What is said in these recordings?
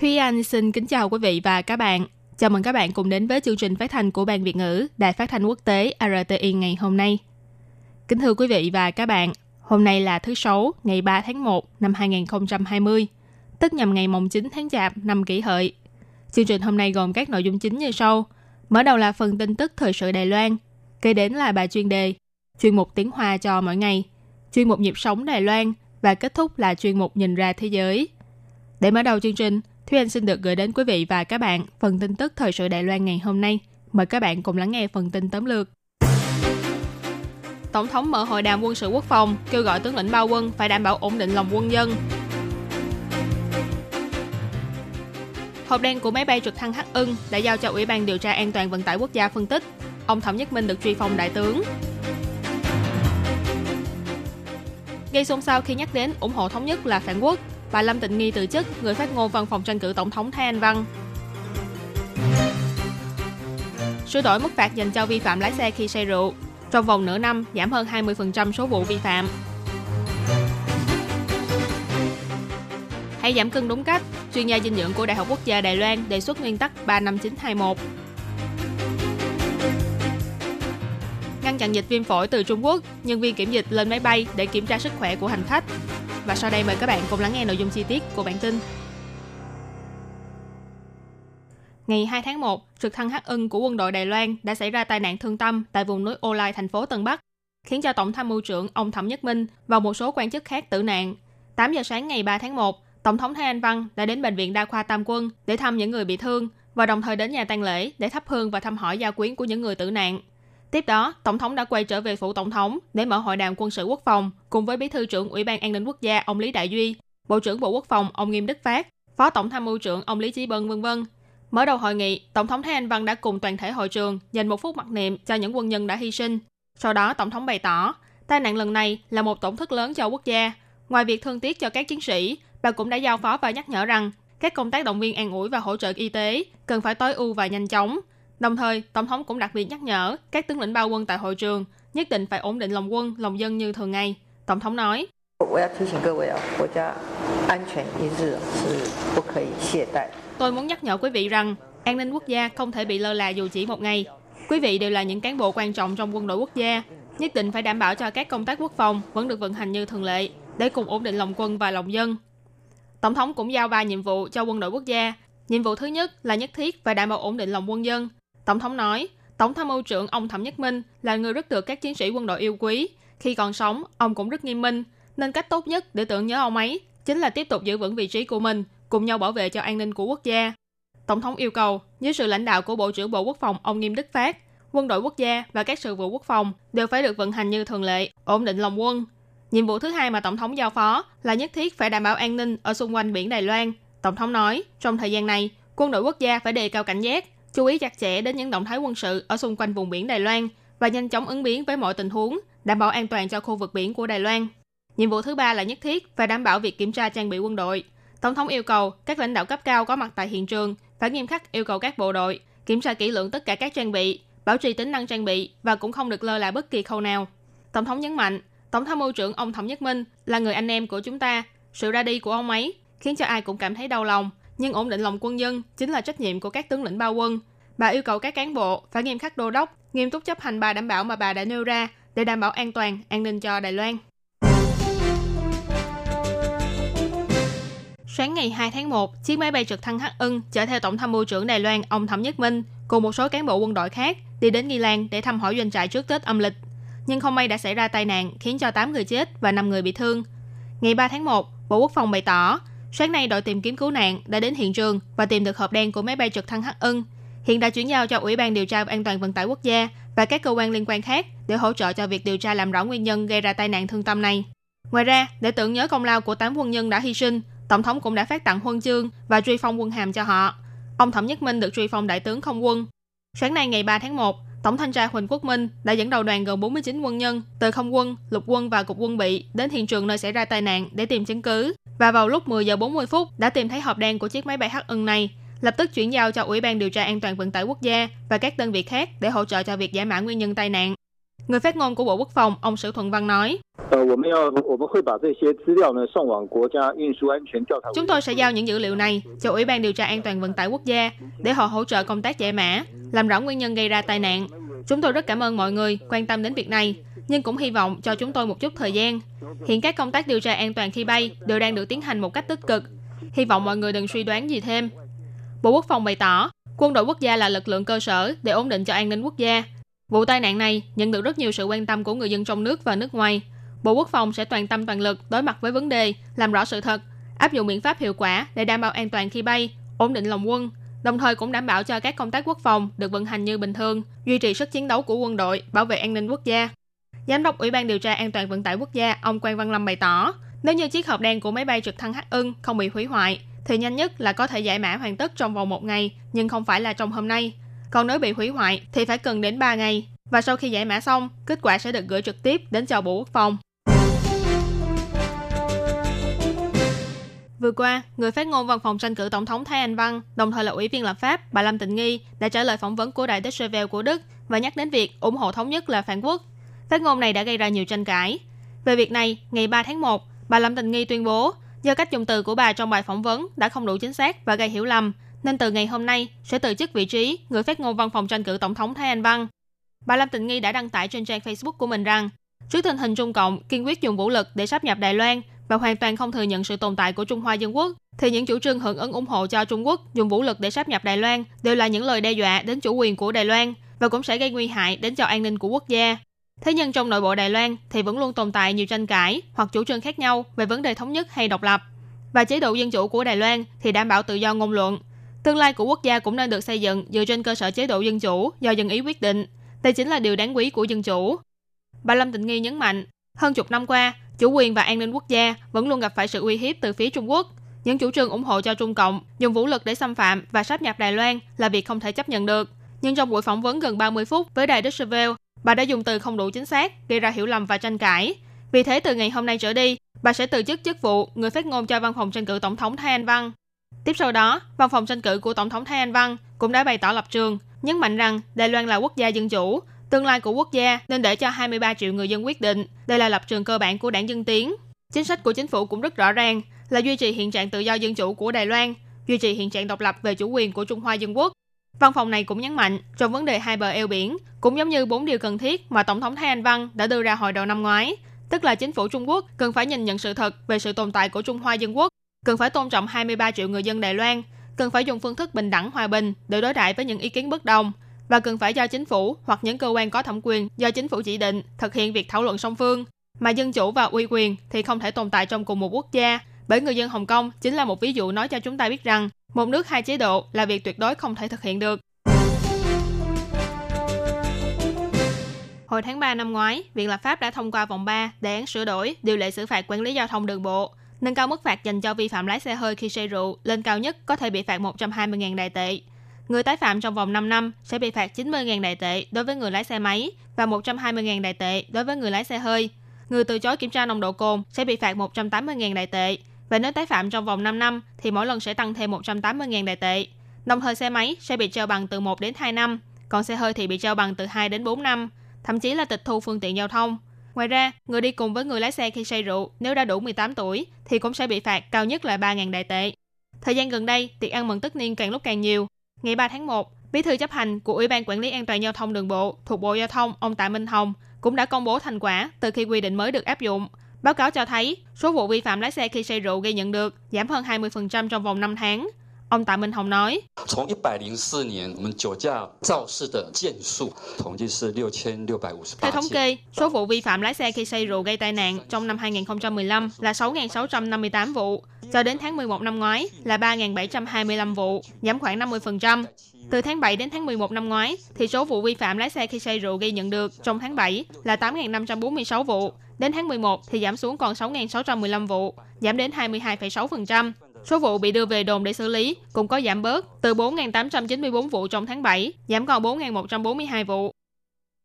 Thúy Anh xin kính chào quý vị và các bạn. Chào mừng các bạn cùng đến với chương trình phát thanh của Ban Việt ngữ Đài Phát thanh Quốc tế RTI ngày hôm nay. Kính thưa quý vị và các bạn, hôm nay là thứ Sáu, ngày 3 tháng 1 năm 2020, tức nhằm ngày mùng 9 tháng Chạp năm kỷ hợi. Chương trình hôm nay gồm các nội dung chính như sau. Mở đầu là phần tin tức thời sự Đài Loan, kế đến là bài chuyên đề, chuyên mục tiếng Hoa cho mỗi ngày, chuyên mục nhịp sống Đài Loan và kết thúc là chuyên mục nhìn ra thế giới. Để mở đầu chương trình, Thúy Anh xin được gửi đến quý vị và các bạn phần tin tức thời sự Đài Loan ngày hôm nay. Mời các bạn cùng lắng nghe phần tin tóm lược. Tổng thống mở hội đàm quân sự quốc phòng, kêu gọi tướng lĩnh bao quân phải đảm bảo ổn định lòng quân dân. Hộp đen của máy bay trực thăng Hắc Ưng đã giao cho Ủy ban điều tra an toàn vận tải quốc gia phân tích. Ông Thẩm Nhất Minh được truy phong đại tướng. Gây xôn xao khi nhắc đến ủng hộ thống nhất là phản quốc, bà Lâm Tịnh Nghi từ chức người phát ngôn văn phòng tranh cử tổng thống Thái Anh Văn. Sửa đổi mức phạt dành cho vi phạm lái xe khi say rượu. Trong vòng nửa năm, giảm hơn 20% số vụ vi phạm. Hãy giảm cân đúng cách. Chuyên gia dinh dưỡng của Đại học Quốc gia Đài Loan đề xuất nguyên tắc 35921. Ngăn chặn dịch viêm phổi từ Trung Quốc, nhân viên kiểm dịch lên máy bay để kiểm tra sức khỏe của hành khách. Và sau đây mời các bạn cùng lắng nghe nội dung chi tiết của bản tin. Ngày 2 tháng 1, trực thăng Hắc Ưng của quân đội Đài Loan đã xảy ra tai nạn thương tâm tại vùng núi Ô Lai, thành phố Tân Bắc, khiến cho Tổng tham mưu trưởng ông Thẩm Nhất Minh và một số quan chức khác tử nạn. 8 giờ sáng ngày 3 tháng 1, Tổng thống Thái Anh Văn đã đến Bệnh viện Đa khoa Tam Quân để thăm những người bị thương và đồng thời đến nhà tang lễ để thắp hương và thăm hỏi gia quyến của những người tử nạn. Tiếp đó, Tổng thống đã quay trở về phủ Tổng thống để mở hội đàm quân sự quốc phòng cùng với Bí thư trưởng Ủy ban An ninh Quốc gia ông Lý Đại Duy, Bộ trưởng Bộ Quốc phòng ông Nghiêm Đức Phát, Phó Tổng tham mưu trưởng ông Lý Chí Bân vân vân. Mở đầu hội nghị, Tổng thống Thái Anh Văn đã cùng toàn thể hội trường dành một phút mặc niệm cho những quân nhân đã hy sinh. Sau đó, Tổng thống bày tỏ, tai nạn lần này là một tổn thất lớn cho quốc gia. Ngoài việc thương tiếc cho các chiến sĩ, bà cũng đã giao phó và nhắc nhở rằng các công tác động viên an ủi và hỗ trợ y tế cần phải tối ưu và nhanh chóng. Đồng thời, Tổng thống cũng đặc biệt nhắc nhở các tướng lĩnh bao quân tại hội trường nhất định phải ổn định lòng quân, lòng dân như thường ngày. Tổng thống nói, Tôi muốn nhắc nhở quý vị rằng an ninh quốc gia không thể bị lơ là dù chỉ một ngày. Quý vị đều là những cán bộ quan trọng trong quân đội quốc gia, nhất định phải đảm bảo cho các công tác quốc phòng vẫn được vận hành như thường lệ để cùng ổn định lòng quân và lòng dân. Tổng thống cũng giao ba nhiệm vụ cho quân đội quốc gia. Nhiệm vụ thứ nhất là nhất thiết phải đảm bảo ổn định lòng quân dân. Tổng thống nói, Tổng tham mưu trưởng ông Thẩm Nhất Minh là người rất được các chiến sĩ quân đội yêu quý. Khi còn sống, ông cũng rất nghiêm minh, nên cách tốt nhất để tưởng nhớ ông ấy chính là tiếp tục giữ vững vị trí của mình, cùng nhau bảo vệ cho an ninh của quốc gia. Tổng thống yêu cầu, dưới sự lãnh đạo của Bộ trưởng Bộ Quốc phòng ông Nghiêm Đức Phát, quân đội quốc gia và các sự vụ quốc phòng đều phải được vận hành như thường lệ, ổn định lòng quân. Nhiệm vụ thứ hai mà Tổng thống giao phó là nhất thiết phải đảm bảo an ninh ở xung quanh biển Đài Loan. Tổng thống nói, trong thời gian này, quân đội quốc gia phải đề cao cảnh giác, chú ý chặt chẽ đến những động thái quân sự ở xung quanh vùng biển Đài Loan và nhanh chóng ứng biến với mọi tình huống, đảm bảo an toàn cho khu vực biển của Đài Loan. Nhiệm vụ thứ ba là nhất thiết phải đảm bảo việc kiểm tra trang bị quân đội. Tổng thống yêu cầu các lãnh đạo cấp cao có mặt tại hiện trường phải nghiêm khắc yêu cầu các bộ đội kiểm tra kỹ lưỡng tất cả các trang bị, bảo trì tính năng trang bị và cũng không được lơ là bất kỳ khâu nào. Tổng thống nhấn mạnh, Tổng tham mưu trưởng ông Thẩm Nhất Minh là người anh em của chúng ta. Sự ra đi của ông ấy khiến cho ai cũng cảm thấy đau lòng, nhưng ổn định lòng quân dân chính là trách nhiệm của các tướng lĩnh bao quân. Bà yêu cầu các cán bộ phải nghiêm khắc đô đốc, nghiêm túc chấp hành bà đảm bảo mà bà đã nêu ra để đảm bảo an toàn, an ninh cho Đài Loan. Sáng ngày 2 tháng 1, chiếc máy bay trực thăng Hắc Ưng chở theo Tổng tham mưu trưởng Đài Loan ông Thẩm Nhất Minh cùng một số cán bộ quân đội khác đi đến Nghi Lan để thăm hỏi doanh trại trước Tết âm lịch. Nhưng không may đã xảy ra tai nạn khiến cho 8 người chết và 5 người bị thương. Ngày 3 tháng 1, Bộ Quốc phòng bày tỏ, sáng nay đội tìm kiếm cứu nạn đã đến hiện trường và tìm được hộp đen của máy bay trực thăng Hắc Ân. Hiện đã chuyển giao cho Ủy ban điều tra an toàn vận tải quốc gia và các cơ quan liên quan khác để hỗ trợ cho việc điều tra làm rõ nguyên nhân gây ra tai nạn thương tâm này. Ngoài ra, để tưởng nhớ công lao của 8 quân nhân đã hy sinh, Tổng thống cũng đã phát tặng huân chương và truy phong quân hàm cho họ. Ông Thẩm Nhất Minh được truy phong đại tướng không quân. Sáng nay ngày 3 tháng 1, Tổng thanh tra Huỳnh Quốc Minh đã dẫn đầu đoàn gồm 49 quân nhân từ không quân, lục quân và cục quân bị đến hiện trường nơi xảy ra tai nạn để tìm chứng cứ. Và vào lúc 10 giờ 40 phút đã tìm thấy hộp đen của chiếc máy bay hắc ưng này, lập tức chuyển giao cho Ủy ban điều tra an toàn vận tải quốc gia và các đơn vị khác để hỗ trợ cho việc giải mã nguyên nhân tai nạn. Người phát ngôn của Bộ Quốc phòng, ông Sử Thuận Văn nói, Chúng tôi sẽ giao những dữ liệu này cho Ủy ban điều tra an toàn vận tải quốc gia để họ hỗ trợ công tác giải mã, làm rõ nguyên nhân gây ra tai nạn. Chúng tôi rất cảm ơn mọi người quan tâm đến việc này, nhưng cũng hy vọng cho chúng tôi một chút thời gian. Hiện các công tác điều tra an toàn khi bay đều đang được tiến hành một cách tích cực. Hy vọng mọi người đừng suy đoán gì thêm. Bộ Quốc phòng bày tỏ, quân đội quốc gia là lực lượng cơ sở để ổn định cho an ninh quốc gia. Vụ tai nạn này nhận được rất nhiều sự quan tâm của người dân trong nước và nước ngoài. Bộ Quốc phòng sẽ toàn tâm toàn lực đối mặt với vấn đề, làm rõ sự thật, áp dụng biện pháp hiệu quả để đảm bảo an toàn khi bay, ổn định lòng quân, đồng thời cũng đảm bảo cho các công tác quốc phòng được vận hành như bình thường, duy trì sức chiến đấu của quân đội, bảo vệ an ninh quốc gia. Giám đốc Ủy ban điều tra an toàn vận tải quốc gia ông Quang Văn Lâm bày tỏ, nếu như chiếc hộp đen của máy bay trực thăng H ưng không bị hủy hoại, thì nhanh nhất là có thể giải mã hoàn tất trong vòng một ngày, nhưng không phải là trong hôm nay. Còn nếu bị hủy hoại thì phải cần đến 3 ngày. Và sau khi giải mã xong, kết quả sẽ được gửi trực tiếp đến cho Bộ Quốc phòng. Vừa qua, người phát ngôn văn phòng tranh cử tổng thống Thái Anh Văn, đồng thời là ủy viên lập pháp, bà Lâm Tịnh Nghi đã trả lời phỏng vấn của Đại Deutsche Welle của Đức và nhắc đến việc ủng hộ thống nhất là phản quốc. Phát ngôn này đã gây ra nhiều tranh cãi. Về việc này, ngày 3 tháng 1, bà Lâm Tịnh Nghi tuyên bố do cách dùng từ của bà trong bài phỏng vấn đã không đủ chính xác và gây hiểu lầm, nên từ ngày hôm nay sẽ từ chức vị trí người phát ngôn văn phòng tranh cử tổng thống Thái Anh Văn. Bà Lâm Tịnh Nghi đã đăng tải trên trang Facebook của mình rằng trước tình hình Trung Cộng kiên quyết dùng vũ lực để sáp nhập Đài Loan và hoàn toàn không thừa nhận sự tồn tại của Trung Hoa Dân Quốc, thì những chủ trương hưởng ứng ủng hộ cho Trung Quốc dùng vũ lực để sáp nhập Đài Loan đều là những lời đe dọa đến chủ quyền của Đài Loan và cũng sẽ gây nguy hại đến cho an ninh của quốc gia. Thế nhưng trong nội bộ Đài Loan thì vẫn luôn tồn tại nhiều tranh cãi hoặc chủ trương khác nhau về vấn đề thống nhất hay độc lập. Và chế độ dân chủ của Đài Loan thì đảm bảo tự do ngôn luận. Tương lai của quốc gia cũng nên được xây dựng dựa trên cơ sở chế độ dân chủ do dân ý quyết định. Đây chính là điều đáng quý của dân chủ. Bà Lâm Tịnh Nghi nhấn mạnh, hơn chục năm qua, chủ quyền và an ninh quốc gia vẫn luôn gặp phải sự uy hiếp từ phía Trung Quốc. Những chủ trương ủng hộ cho Trung Cộng dùng vũ lực để xâm phạm và sáp nhập Đài Loan là việc không thể chấp nhận được. Nhưng trong buổi phỏng vấn gần 30 phút với đài Deutsche bà đã dùng từ không đủ chính xác, gây ra hiểu lầm và tranh cãi. Vì thế từ ngày hôm nay trở đi, bà sẽ từ chức chức vụ người phát ngôn cho văn phòng tranh cử tổng thống Thái Anh Văn. Tiếp sau đó, văn phòng tranh cử của tổng thống Thái Anh Văn cũng đã bày tỏ lập trường, nhấn mạnh rằng Đài Loan là quốc gia dân chủ, tương lai của quốc gia nên để cho 23 triệu người dân quyết định. Đây là lập trường cơ bản của đảng Dân Tiến. Chính sách của chính phủ cũng rất rõ ràng là duy trì hiện trạng tự do dân chủ của Đài Loan, duy trì hiện trạng độc lập về chủ quyền của Trung Hoa Dân Quốc. Văn phòng này cũng nhấn mạnh trong vấn đề hai bờ eo biển, cũng giống như bốn điều cần thiết mà Tổng thống Thái Anh Văn đã đưa ra hồi đầu năm ngoái, tức là chính phủ Trung Quốc cần phải nhìn nhận sự thật về sự tồn tại của Trung Hoa Dân Quốc, cần phải tôn trọng 23 triệu người dân Đài Loan, cần phải dùng phương thức bình đẳng hòa bình để đối đại với những ý kiến bất đồng và cần phải do chính phủ hoặc những cơ quan có thẩm quyền do chính phủ chỉ định thực hiện việc thảo luận song phương. Mà dân chủ và uy quyền thì không thể tồn tại trong cùng một quốc gia, bởi người dân Hồng Kông chính là một ví dụ nói cho chúng ta biết rằng một nước hai chế độ là việc tuyệt đối không thể thực hiện được. Hồi tháng 3 năm ngoái, Viện Lập pháp đã thông qua vòng 3 đề án sửa đổi điều lệ xử phạt quản lý giao thông đường bộ, nâng cao mức phạt dành cho vi phạm lái xe hơi khi say rượu lên cao nhất có thể bị phạt 120.000 đại tệ. Người tái phạm trong vòng 5 năm sẽ bị phạt 90.000 đại tệ đối với người lái xe máy và 120.000 đại tệ đối với người lái xe hơi. Người từ chối kiểm tra nồng độ cồn sẽ bị phạt 180.000 đại tệ. Và nếu tái phạm trong vòng 5 năm thì mỗi lần sẽ tăng thêm 180.000 đại tệ. Đồng thời xe máy sẽ bị treo bằng từ 1 đến 2 năm, còn xe hơi thì bị treo bằng từ 2 đến 4 năm, thậm chí là tịch thu phương tiện giao thông. Ngoài ra, người đi cùng với người lái xe khi say rượu nếu đã đủ 18 tuổi thì cũng sẽ bị phạt cao nhất là 3.000 đại tệ. Thời gian gần đây, tiệc ăn mừng tất niên càng lúc càng nhiều, Ngày 3 tháng 1, Bí thư chấp hành của Ủy ban Quản lý An toàn Giao thông Đường bộ thuộc Bộ Giao thông ông Tạ Minh Hồng cũng đã công bố thành quả từ khi quy định mới được áp dụng. Báo cáo cho thấy, số vụ vi phạm lái xe khi say rượu ghi nhận được giảm hơn 20% trong vòng 5 tháng. Ông Tạ Minh Hồng nói, Theo thống kê, số vụ vi phạm lái xe khi say rượu gây tai nạn trong năm 2015 là 6.658 vụ, cho đến tháng 11 năm ngoái là 3.725 vụ, giảm khoảng 50%. Từ tháng 7 đến tháng 11 năm ngoái, thì số vụ vi phạm lái xe khi say rượu ghi nhận được trong tháng 7 là 8.546 vụ, đến tháng 11 thì giảm xuống còn 6.615 vụ, giảm đến 22,6%. Số vụ bị đưa về đồn để xử lý cũng có giảm bớt từ 4.894 vụ trong tháng 7, giảm còn 4.142 vụ.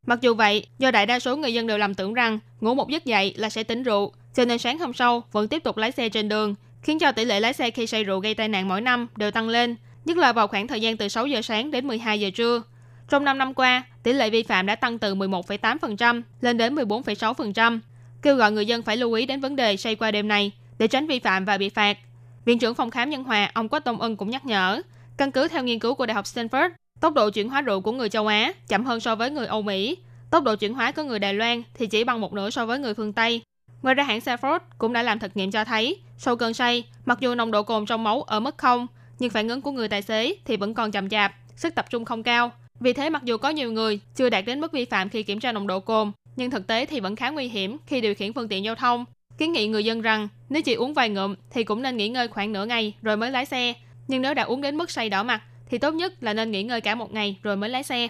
Mặc dù vậy, do đại đa số người dân đều lầm tưởng rằng ngủ một giấc dậy là sẽ tỉnh rượu, cho nên sáng hôm sau vẫn tiếp tục lái xe trên đường, khiến cho tỷ lệ lái xe khi say rượu gây tai nạn mỗi năm đều tăng lên, nhất là vào khoảng thời gian từ 6 giờ sáng đến 12 giờ trưa. Trong 5 năm qua, tỷ lệ vi phạm đã tăng từ 11,8% lên đến 14,6%, kêu gọi người dân phải lưu ý đến vấn đề say qua đêm này để tránh vi phạm và bị phạt. Viện trưởng phòng khám nhân hòa ông Quách Tông Ân cũng nhắc nhở, căn cứ theo nghiên cứu của Đại học Stanford, tốc độ chuyển hóa rượu của người châu Á chậm hơn so với người Âu Mỹ. Tốc độ chuyển hóa của người Đài Loan thì chỉ bằng một nửa so với người phương Tây. Ngoài ra hãng Stanford cũng đã làm thực nghiệm cho thấy, sau cơn say, mặc dù nồng độ cồn trong máu ở mức không, nhưng phản ứng của người tài xế thì vẫn còn chậm chạp, sức tập trung không cao. Vì thế mặc dù có nhiều người chưa đạt đến mức vi phạm khi kiểm tra nồng độ cồn, nhưng thực tế thì vẫn khá nguy hiểm khi điều khiển phương tiện giao thông. Kiến nghị người dân rằng nếu chỉ uống vài ngụm thì cũng nên nghỉ ngơi khoảng nửa ngày rồi mới lái xe. Nhưng nếu đã uống đến mức say đỏ mặt thì tốt nhất là nên nghỉ ngơi cả một ngày rồi mới lái xe.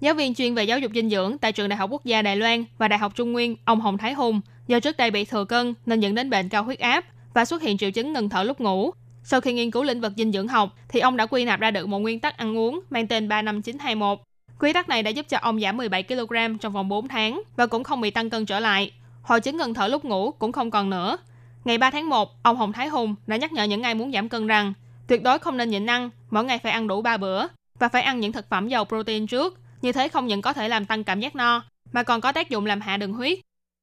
Giáo viên chuyên về giáo dục dinh dưỡng tại trường Đại học Quốc gia Đài Loan và Đại học Trung Nguyên, ông Hồng Thái Hùng, do trước đây bị thừa cân nên dẫn đến bệnh cao huyết áp và xuất hiện triệu chứng ngừng thở lúc ngủ. Sau khi nghiên cứu lĩnh vực dinh dưỡng học, thì ông đã quy nạp ra được một nguyên tắc ăn uống mang tên 35921. Quy tắc này đã giúp cho ông giảm 17 kg trong vòng 4 tháng và cũng không bị tăng cân trở lại. Hội chứng ngừng thở lúc ngủ cũng không còn nữa. Ngày 3 tháng 1, ông Hồng Thái Hùng đã nhắc nhở những ai muốn giảm cân rằng tuyệt đối không nên nhịn ăn, mỗi ngày phải ăn đủ 3 bữa và phải ăn những thực phẩm giàu protein trước. Như thế không những có thể làm tăng cảm giác no, mà còn có tác dụng làm hạ đường huyết.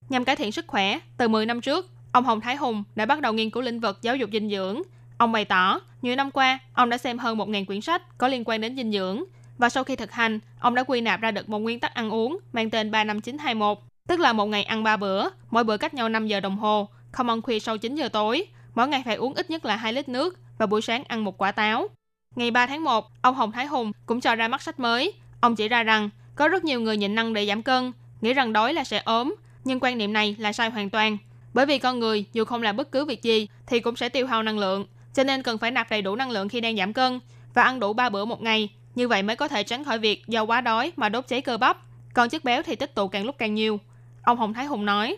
Nhằm cải thiện sức khỏe, từ 10 năm trước, ông Hồng Thái Hùng đã bắt đầu nghiên cứu lĩnh vực giáo dục dinh dưỡng. Ông bày tỏ, nhiều năm qua, ông đã xem hơn 1.000 quyển sách có liên quan đến dinh dưỡng và sau khi thực hành, ông đã quy nạp ra được một nguyên tắc ăn uống mang tên 35921, tức là một ngày ăn 3 bữa, mỗi bữa cách nhau 5 giờ đồng hồ, không ăn khuya sau 9 giờ tối, mỗi ngày phải uống ít nhất là 2 lít nước và buổi sáng ăn một quả táo. Ngày 3 tháng 1, ông Hồng Thái Hùng cũng cho ra mắt sách mới. Ông chỉ ra rằng có rất nhiều người nhịn ăn để giảm cân, nghĩ rằng đói là sẽ ốm, nhưng quan niệm này là sai hoàn toàn. Bởi vì con người dù không làm bất cứ việc gì thì cũng sẽ tiêu hao năng lượng, cho nên cần phải nạp đầy đủ năng lượng khi đang giảm cân và ăn đủ 3 bữa một ngày như vậy mới có thể tránh khỏi việc do quá đói mà đốt cháy cơ bắp. Còn chất béo thì tích tụ càng lúc càng nhiều. Ông Hồng Thái Hùng nói.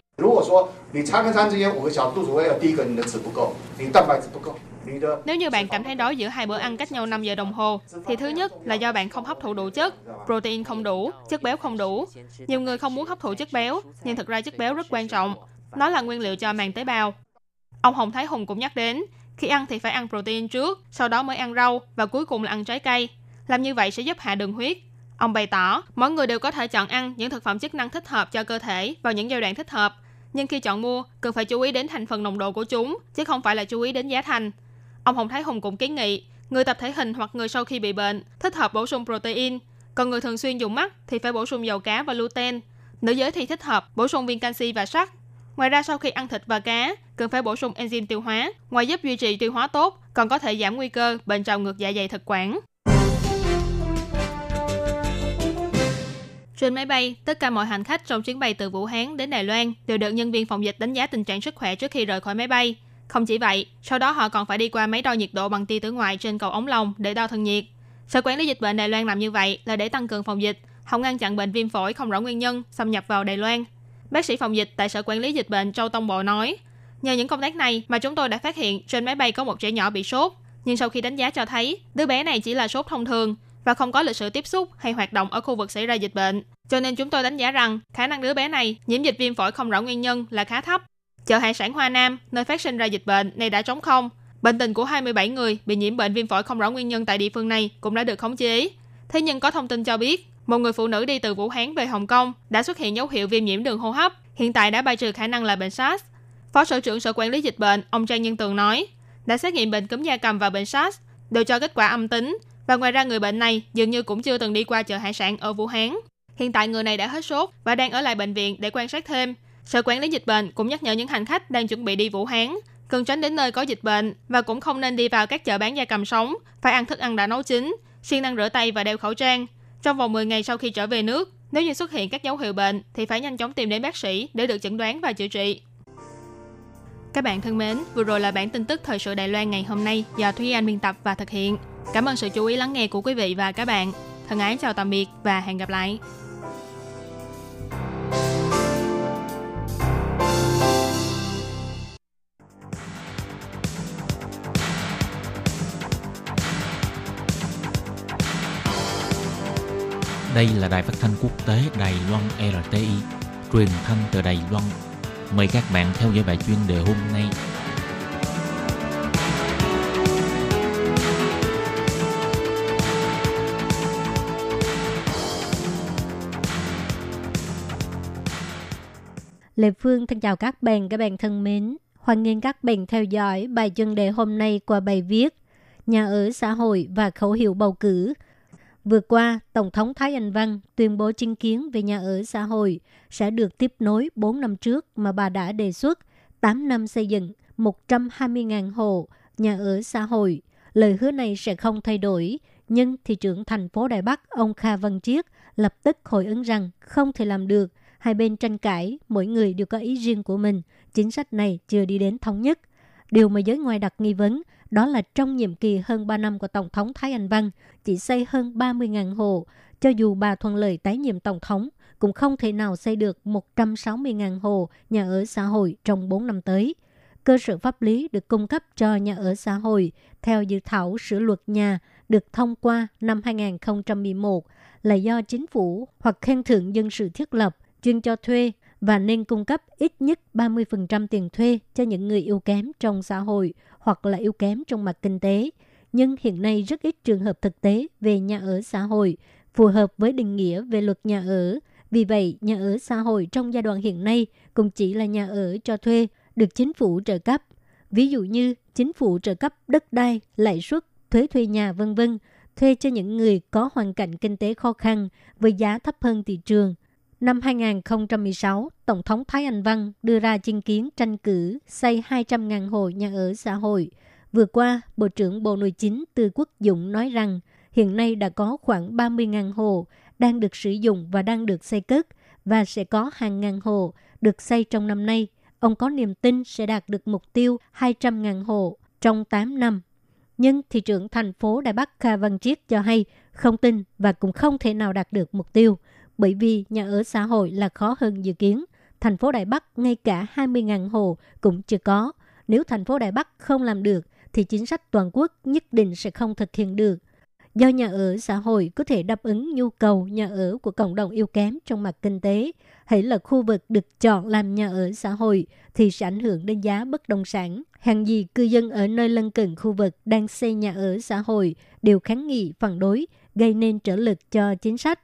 Nếu như bạn cảm thấy đói giữa hai bữa ăn cách nhau 5 giờ đồng hồ, thì thứ nhất là do bạn không hấp thụ đủ chất, protein không đủ, chất béo không đủ. Nhiều người không muốn hấp thụ chất béo, nhưng thực ra chất béo rất quan trọng. Nó là nguyên liệu cho màng tế bào. Ông Hồng Thái Hùng cũng nhắc đến, khi ăn thì phải ăn protein trước, sau đó mới ăn rau và cuối cùng là ăn trái cây. Làm như vậy sẽ giúp hạ đường huyết. Ông bày tỏ, mỗi người đều có thể chọn ăn những thực phẩm chức năng thích hợp cho cơ thể vào những giai đoạn thích hợp. Nhưng khi chọn mua, cần phải chú ý đến thành phần nồng độ của chúng, chứ không phải là chú ý đến giá thành. Ông Hồng Thái Hùng cũng kiến nghị, người tập thể hình hoặc người sau khi bị bệnh thích hợp bổ sung protein, còn người thường xuyên dùng mắt thì phải bổ sung dầu cá và lutein. Nữ giới thì thích hợp bổ sung viên canxi và sắt. Ngoài ra sau khi ăn thịt và cá, cần phải bổ sung enzyme tiêu hóa. Ngoài giúp duy trì tiêu hóa tốt, còn có thể giảm nguy cơ bệnh trào ngược dạ dày thực quản. Trên máy bay, tất cả mọi hành khách trong chuyến bay từ Vũ Hán đến Đài Loan đều được nhân viên phòng dịch đánh giá tình trạng sức khỏe trước khi rời khỏi máy bay. Không chỉ vậy, sau đó họ còn phải đi qua máy đo nhiệt độ bằng tia tử ngoại trên cầu ống lồng để đo thân nhiệt. Sở quản lý dịch bệnh Đài Loan làm như vậy là để tăng cường phòng dịch, không ngăn chặn bệnh viêm phổi không rõ nguyên nhân xâm nhập vào Đài Loan. Bác sĩ phòng dịch tại Sở quản lý dịch bệnh Châu Tông Bộ nói, nhờ những công tác này mà chúng tôi đã phát hiện trên máy bay có một trẻ nhỏ bị sốt, nhưng sau khi đánh giá cho thấy đứa bé này chỉ là sốt thông thường, và không có lịch sử tiếp xúc hay hoạt động ở khu vực xảy ra dịch bệnh. Cho nên chúng tôi đánh giá rằng khả năng đứa bé này nhiễm dịch viêm phổi không rõ nguyên nhân là khá thấp. Chợ hải sản Hoa Nam, nơi phát sinh ra dịch bệnh này đã trống không. Bệnh tình của 27 người bị nhiễm bệnh viêm phổi không rõ nguyên nhân tại địa phương này cũng đã được khống chế. Thế nhưng có thông tin cho biết, một người phụ nữ đi từ Vũ Hán về Hồng Kông đã xuất hiện dấu hiệu viêm nhiễm đường hô hấp, hiện tại đã bài trừ khả năng là bệnh SARS. Phó sở trưởng sở quản lý dịch bệnh, ông Trang Nhân Tường nói, đã xét nghiệm bệnh cúm da cầm và bệnh SARS đều cho kết quả âm tính, và ngoài ra người bệnh này dường như cũng chưa từng đi qua chợ hải sản ở Vũ Hán. Hiện tại người này đã hết sốt và đang ở lại bệnh viện để quan sát thêm. Sở quản lý dịch bệnh cũng nhắc nhở những hành khách đang chuẩn bị đi Vũ Hán cần tránh đến nơi có dịch bệnh và cũng không nên đi vào các chợ bán gia cầm sống, phải ăn thức ăn đã nấu chín, siêng năng rửa tay và đeo khẩu trang. Trong vòng 10 ngày sau khi trở về nước, nếu như xuất hiện các dấu hiệu bệnh thì phải nhanh chóng tìm đến bác sĩ để được chẩn đoán và chữa trị. Các bạn thân mến, vừa rồi là bản tin tức thời sự Đài Loan ngày hôm nay do Thúy Anh biên tập và thực hiện. Cảm ơn sự chú ý lắng nghe của quý vị và các bạn. Thân ái chào tạm biệt và hẹn gặp lại. Đây là đài phát thanh quốc tế Đài Loan RTI, truyền thanh từ Đài Loan. Mời các bạn theo dõi bài chuyên đề hôm nay Lê Phương thân chào các bạn, các bạn thân mến. Hoan nghênh các bạn theo dõi bài chuyên đề hôm nay qua bài viết Nhà ở xã hội và khẩu hiệu bầu cử – Vừa qua, Tổng thống Thái Anh Văn tuyên bố chính kiến về nhà ở xã hội sẽ được tiếp nối 4 năm trước mà bà đã đề xuất 8 năm xây dựng 120.000 hộ nhà ở xã hội. Lời hứa này sẽ không thay đổi, nhưng thị trưởng thành phố Đài Bắc ông Kha Văn Chiết lập tức hồi ứng rằng không thể làm được. Hai bên tranh cãi, mỗi người đều có ý riêng của mình. Chính sách này chưa đi đến thống nhất. Điều mà giới ngoài đặt nghi vấn đó là trong nhiệm kỳ hơn 3 năm của Tổng thống Thái Anh Văn, chỉ xây hơn 30.000 hồ Cho dù bà thuận lợi tái nhiệm Tổng thống, cũng không thể nào xây được 160.000 hồ nhà ở xã hội trong 4 năm tới. Cơ sở pháp lý được cung cấp cho nhà ở xã hội theo dự thảo sửa luật nhà được thông qua năm 2011 là do chính phủ hoặc khen thưởng dân sự thiết lập chuyên cho thuê và nên cung cấp ít nhất 30% tiền thuê cho những người yếu kém trong xã hội hoặc là yếu kém trong mặt kinh tế. Nhưng hiện nay rất ít trường hợp thực tế về nhà ở xã hội phù hợp với định nghĩa về luật nhà ở. Vì vậy, nhà ở xã hội trong giai đoạn hiện nay cũng chỉ là nhà ở cho thuê được chính phủ trợ cấp. Ví dụ như chính phủ trợ cấp đất đai, lãi suất, thuế thuê nhà vân vân, thuê cho những người có hoàn cảnh kinh tế khó khăn với giá thấp hơn thị trường Năm 2016, Tổng thống Thái Anh Văn đưa ra chứng kiến tranh cử xây 200.000 hộ nhà ở xã hội. Vừa qua, Bộ trưởng Bộ Nội chính Tư Quốc Dũng nói rằng hiện nay đã có khoảng 30.000 hộ đang được sử dụng và đang được xây cất và sẽ có hàng ngàn hộ được xây trong năm nay. Ông có niềm tin sẽ đạt được mục tiêu 200.000 hộ trong 8 năm. Nhưng thị trưởng thành phố Đài Bắc Kha Văn Chiết cho hay không tin và cũng không thể nào đạt được mục tiêu – bởi vì nhà ở xã hội là khó hơn dự kiến. Thành phố Đài Bắc ngay cả 20.000 hộ cũng chưa có. Nếu thành phố Đài Bắc không làm được, thì chính sách toàn quốc nhất định sẽ không thực hiện được. Do nhà ở xã hội có thể đáp ứng nhu cầu nhà ở của cộng đồng yếu kém trong mặt kinh tế, hãy là khu vực được chọn làm nhà ở xã hội thì sẽ ảnh hưởng đến giá bất động sản. Hàng gì cư dân ở nơi lân cận khu vực đang xây nhà ở xã hội đều kháng nghị phản đối, gây nên trở lực cho chính sách.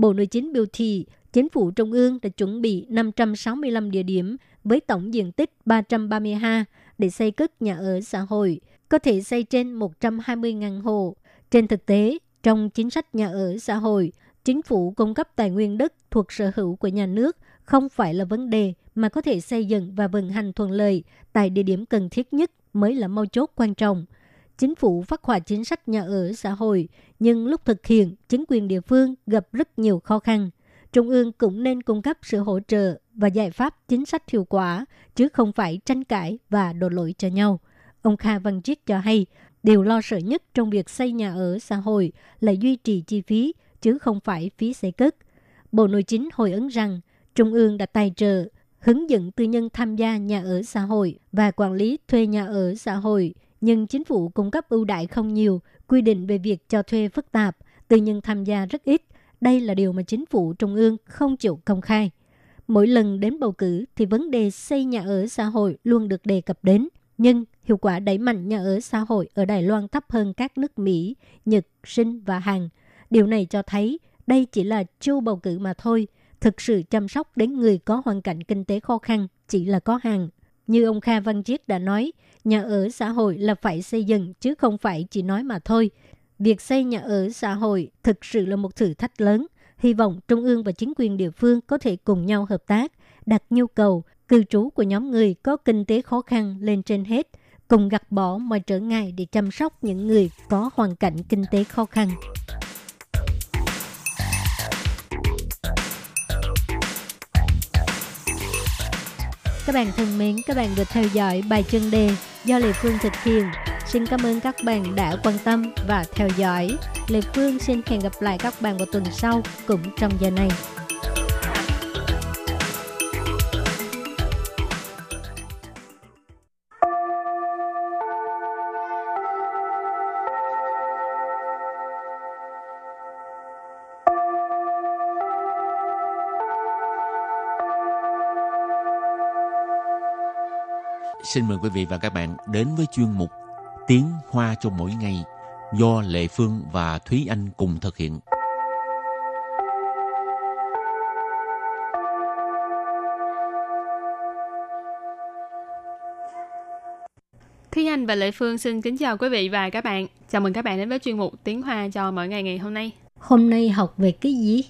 Bộ Nội chính biểu thị, chính phủ Trung ương đã chuẩn bị 565 địa điểm với tổng diện tích 330 ha để xây cất nhà ở xã hội, có thể xây trên 120.000 hộ. Trên thực tế, trong chính sách nhà ở xã hội, chính phủ cung cấp tài nguyên đất thuộc sở hữu của nhà nước không phải là vấn đề mà có thể xây dựng và vận hành thuận lợi tại địa điểm cần thiết nhất mới là mâu chốt quan trọng – chính phủ phát họa chính sách nhà ở xã hội, nhưng lúc thực hiện, chính quyền địa phương gặp rất nhiều khó khăn. Trung ương cũng nên cung cấp sự hỗ trợ và giải pháp chính sách hiệu quả, chứ không phải tranh cãi và đổ lỗi cho nhau. Ông Kha Văn triết cho hay, điều lo sợ nhất trong việc xây nhà ở xã hội là duy trì chi phí, chứ không phải phí xây cất. Bộ Nội chính hồi ứng rằng, Trung ương đã tài trợ, hướng dẫn tư nhân tham gia nhà ở xã hội và quản lý thuê nhà ở xã hội – nhưng chính phủ cung cấp ưu đại không nhiều, quy định về việc cho thuê phức tạp, tư nhân tham gia rất ít. Đây là điều mà chính phủ trung ương không chịu công khai. Mỗi lần đến bầu cử thì vấn đề xây nhà ở xã hội luôn được đề cập đến. Nhưng hiệu quả đẩy mạnh nhà ở xã hội ở Đài Loan thấp hơn các nước Mỹ, Nhật, Sinh và Hàn. Điều này cho thấy đây chỉ là chu bầu cử mà thôi. Thực sự chăm sóc đến người có hoàn cảnh kinh tế khó khăn chỉ là có hàng. Như ông Kha Văn Chiết đã nói, nhà ở xã hội là phải xây dựng chứ không phải chỉ nói mà thôi. Việc xây nhà ở xã hội thực sự là một thử thách lớn. Hy vọng Trung ương và chính quyền địa phương có thể cùng nhau hợp tác, đặt nhu cầu cư trú của nhóm người có kinh tế khó khăn lên trên hết, cùng gạt bỏ mọi trở ngại để chăm sóc những người có hoàn cảnh kinh tế khó khăn. Các bạn thân mến, các bạn vừa theo dõi bài chân đề do Lê Phương thực hiện. Xin cảm ơn các bạn đã quan tâm và theo dõi. Lê Phương xin hẹn gặp lại các bạn vào tuần sau cũng trong giờ này. Xin mời quý vị và các bạn đến với chuyên mục Tiếng Hoa cho mỗi ngày do Lệ Phương và Thúy Anh cùng thực hiện. Thúy Anh và Lệ Phương xin kính chào quý vị và các bạn. Chào mừng các bạn đến với chuyên mục Tiếng Hoa cho mỗi ngày ngày hôm nay. Hôm nay học về cái gì?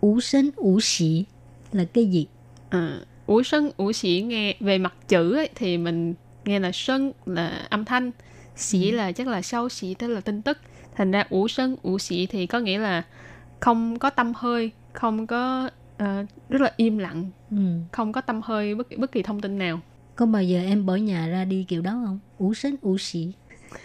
Ú sinh ú sĩ là cái gì? À, ủ sân ủ sĩ nghe về mặt chữ ấy, thì mình nghe là sân là âm thanh, sĩ Ừ. là chắc là sau sĩ tức là tin tức. Thành ra ủ sân ủ sĩ thì có nghĩa là không có tâm hơi, không có ờ, rất là im lặng, Ừ. không có tâm hơi bất bất kỳ thông tin nào. Có bao giờ em bỏ nhà ra đi kiểu đó không? Ú sinh ú sĩ.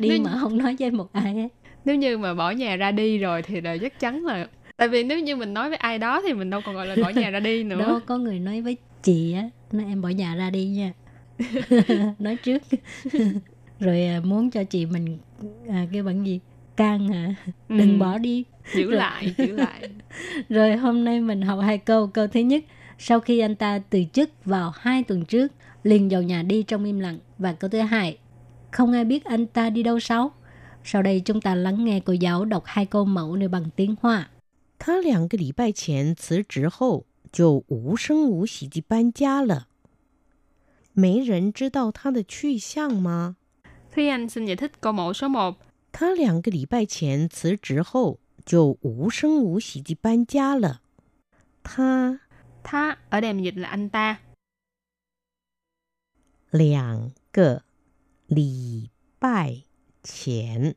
đi Nếu- mà không nói với một ai hết. Nếu như mà bỏ nhà ra đi rồi thì là chắc chắn là tại vì nếu như mình nói với ai đó thì mình đâu còn gọi là bỏ nhà ra đi nữa. Đó có người nói với chị á, nói em bỏ nhà ra đi nha. nói trước. Rồi à, muốn cho chị mình à, cái bằng gì? Can hả? Đừng Ừ, bỏ đi. giữ Rồi. lại, giữ lại. Rồi hôm nay mình học hai câu. Câu thứ nhất, sau khi anh ta từ chức vào hai tuần trước, liền vào nhà đi trong im lặng. Và câu thứ hai, không ai biết anh ta đi đâu sao? Sau đây chúng ta lắng nghe cô giáo đọc hai câu mẫu này bằng tiếng Hoa. 他两个礼拜前辞职后，就无声无息地搬家了。没人知道他的去向吗？ Thúy Anh xin giải thích câu mẫu số 1. 他两个礼拜前辞职后，就无声无息地搬家了。他 Tha ở đây mình dịch là anh ta. 两个礼拜前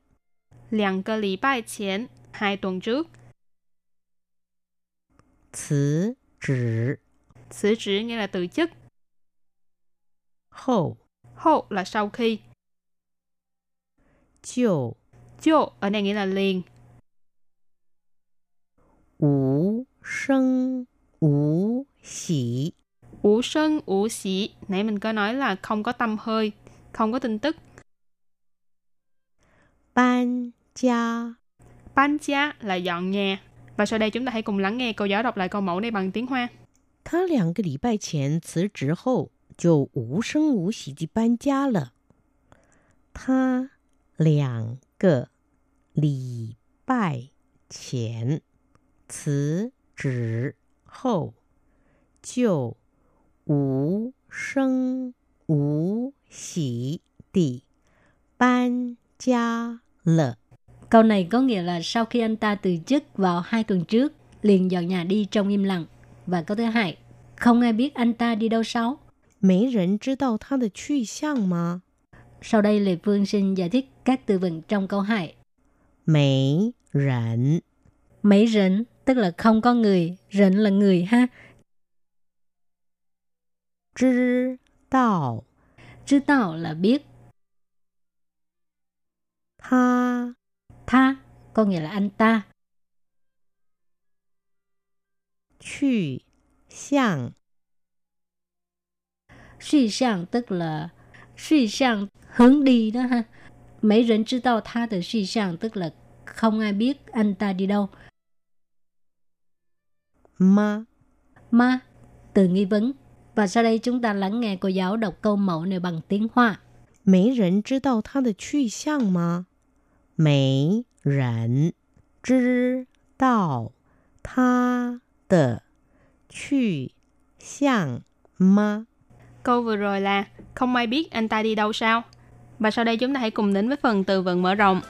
Liang cơ lì bài chén, hai tuần trước. 辞职 Sử chỉ nghĩa là từ chức. 后 Hô là sau khi. 就 Chô ở đây nghĩa là liền. 无声无息 Ủ sân, ủ sĩ. Nãy mình có nói là không có tâm hơi, không có tin tức. 搬家。 Ban gia là dọn nhà. Và sau đây chúng ta hãy cùng lắng nghe cô giáo đọc lại câu mẫu này bằng tiếng Hoa. 他两个礼拜前辞职后，就无声无息地搬家了。他两个礼拜前辞职后，就无声无息地搬家了。 Câu này có nghĩa là sau khi anh ta từ chức vào hai tuần trước, liền dọn nhà đi trong im lặng. Và câu thứ hai, không ai biết anh ta đi đâu sao? 没人知道他的去向吗？ Sau đây Lê Phương xin giải thích các từ vựng trong câu 2. 没人 Mấy rỉnh tức là không có người, rỉnh là người ha. 知道 Chứ tao là biết, 他 tha có nghĩa là anh ta. 去向 Suy sang tức là suy sang hướng đi đó ha. Mấy rỉnh知道他的 suy sang tức là không ai biết anh ta đi đâu. 吗？ Ma, từ nghi vấn. Và sau đây chúng ta lắng nghe cô giáo đọc câu mẫu này bằng tiếng Hoa. 没人知道他的去向吗？ 没人知道他的去向吗？ Câu vừa rồi là không ai biết anh ta đi đâu sao. Và sau đây chúng ta hãy cùng đến với phần từ vựng mở rộng.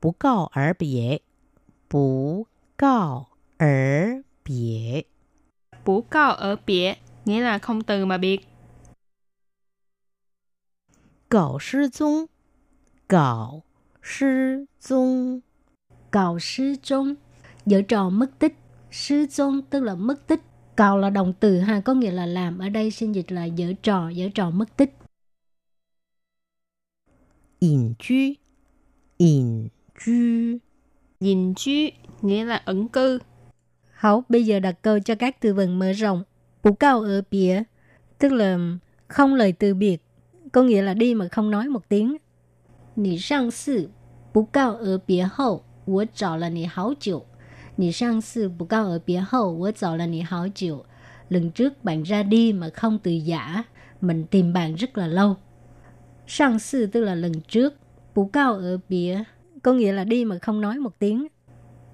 不告而 别，不告而别， Bủ cao ở bỉa nghĩa là không từ mà biệt. 搞失踪，搞失踪， Cào sư trốn, dở trò mất tích. Sư trốn tức là mất tích. Cào là động từ ha, có nghĩa là làm. Ở đây xin dịch là dở trò, dở trò mất tích. 隐居，隐居， Dình chú nghĩa là ẩn cư. Hảo, bây giờ đặt câu cho các từ vựng mở rộng. Bù cao ở bìa, tức là không lời từ biệt. Có nghĩa là đi mà không nói một tiếng. Nì sang sư, bù cao ở bìa hậu, wǒ zǎo là nì hảo jiǔ. Nì sang sư, bù cao ở bìa hậu, wǒ zǎo là nì hảo jiǔ. Lần trước bạn ra đi mà không từ giả, mình tìm bạn rất là lâu. Sang sư tức là lần trước, bù cao ở bìa, có nghĩa là đi mà không nói một tiếng.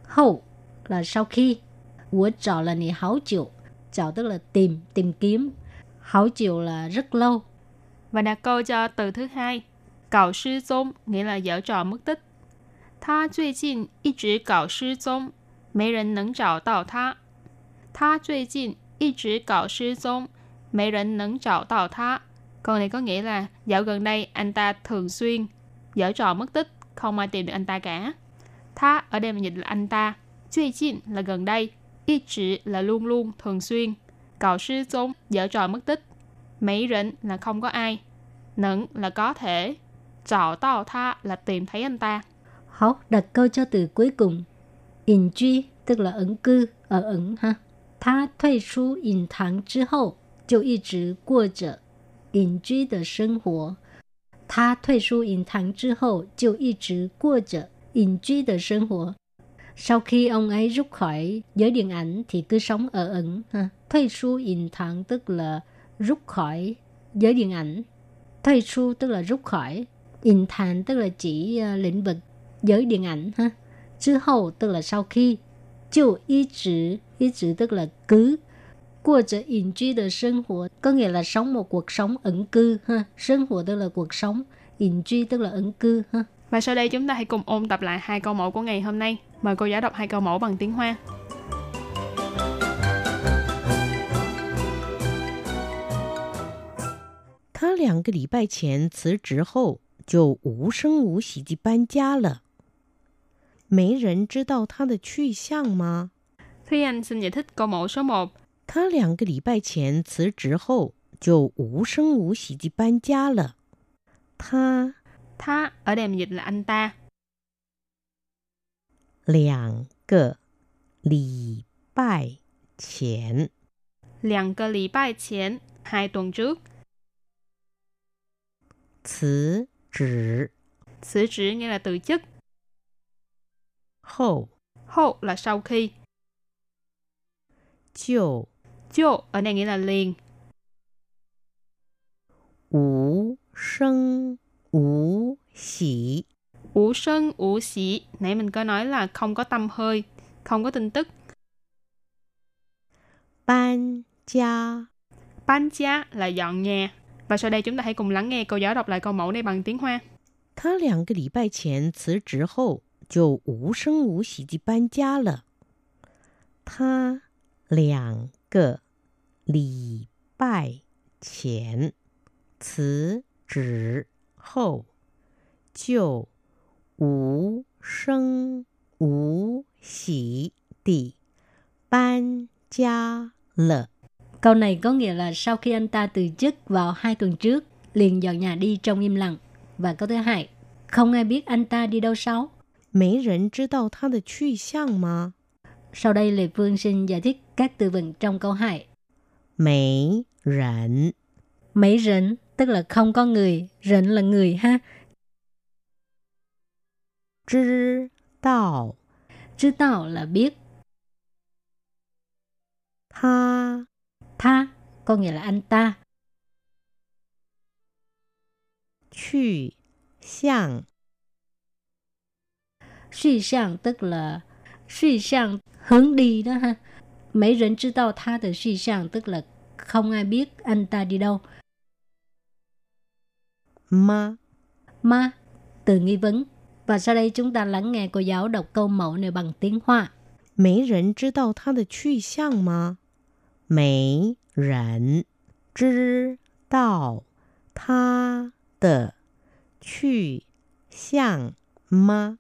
Hậu là sau khi, của trò là nì háo chịu, trò tức là tìm, tìm kiếm. Háo chịu là rất lâu. Và đặt câu cho từ thứ hai, cạo sư宗nghĩa là dở trò mất tích. 他最近一直搞失踪，没人能找到他。他最近一直搞失踪，没人能找到他。Câu này có nghĩa là dạo gần đây anh ta thường xuyên dở trò mất tích, không ai tìm được anh ta cả. Tha ở đây mình dịch là anh ta. Duy jin là gần đây. Y chỉ là luôn luôn, thường xuyên. Cạo sư宗dở trò mất tích. Mấy rỉnh là không có ai. Nẫn là có thể.找到他là tìm thấy anh ta. Hảo, đặt câu cho từ cuối cùng. In truy tức là ẩn cư, ở ẩn ha. 他退出隐堂之后，就一直过着隐居的生活。他退出隐堂之后，就一直过着隐居的生活。 Sau khi ông ấy rút khỏi giới điện ảnh thì cứ sống ở ẩn. Ha. Thuê su in thẳng tức là rút khỏi giới điện ảnh. Thuê su tức là rút khỏi. In thẳng tức là chỉ uh, lĩnh vực giới điện ảnh. Ha. Chứ hậu tức là sau khi. Chiu y trữ, y trữ tức là cứ của trở yên cư de sinh hoạt, có nghĩa là sống một cuộc sống ẩn cư ha. Sinh hoạt tức là cuộc sống, yên cư tức là ẩn cư ha. Và sau đây chúng ta hãy cùng ôn tập lại hai câu mẫu của ngày hôm nay. Mời cô giáo đọc hai câu mẫu bằng tiếng Hoa. 他两个礼拜前辞职后，就无声无息地搬家了。没人知道他的去向吗？Thúy Anh xin giải thích câu mẫu số 1. 他两个礼拜前辞职后，就无声无息地搬家了。他 他 ở đây mình dịch là anh ta. 两个礼拜前，两个礼拜前 hai tuần trước. 辞职，辞职 nghĩa là từ chức. 后，后 là sau khi. 就 Chô ở đây nghĩa là liền. Ú sân ú xỉ Ú sân ú xỉ Nãy mình có nói là không có tâm hơi, không có tin tức. Ban gia Ban gia là dọn nhà. Và sau đây chúng ta hãy cùng lắng nghe cô giáo đọc lại câu mẫu này bằng tiếng Hoa. 他两个礼拜前辞职后，就无声无息地搬家了。他两个礼拜前辞职 后，就无声无息地搬家了。Câu này có nghĩa là sau khi anh ta từ chức vào hai tuần trước, liền dọn nhà đi trong im lặng. Và câu thứ hai, không ai biết anh ta đi đâu sao? 没人知道他的去向吗？sau đây Lê Phương xin giải thích các từ vựng trong câu 2. Mấy rảnh Mấy rảnh tức là không có người, rảnh là người ha.知道知道là biết. Tha Tha có nghĩa là anh ta. Chư xiang Suy sang tức là suy sang hướng đi đó ha. Mấy rỉnh知道他的 suy sang tức là không ai biết anh ta đi đâu. Ma Ma từ nghi vấn. Và sau đây chúng ta lắng nghe cô giáo đọc câu mẫu này bằng tiếng Hoa. 没人知道他的去向吗？没人知道他的去向吗？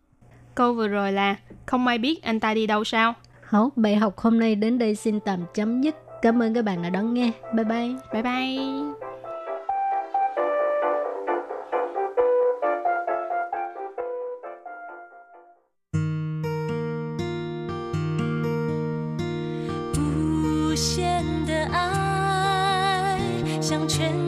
Câu vừa rồi là không ai biết anh ta đi đâu sao? Hảo, bài học hôm nay đến đây xin tạm chấm dứt. Cảm ơn các bạn đã đón nghe. Bye bye. Bye bye.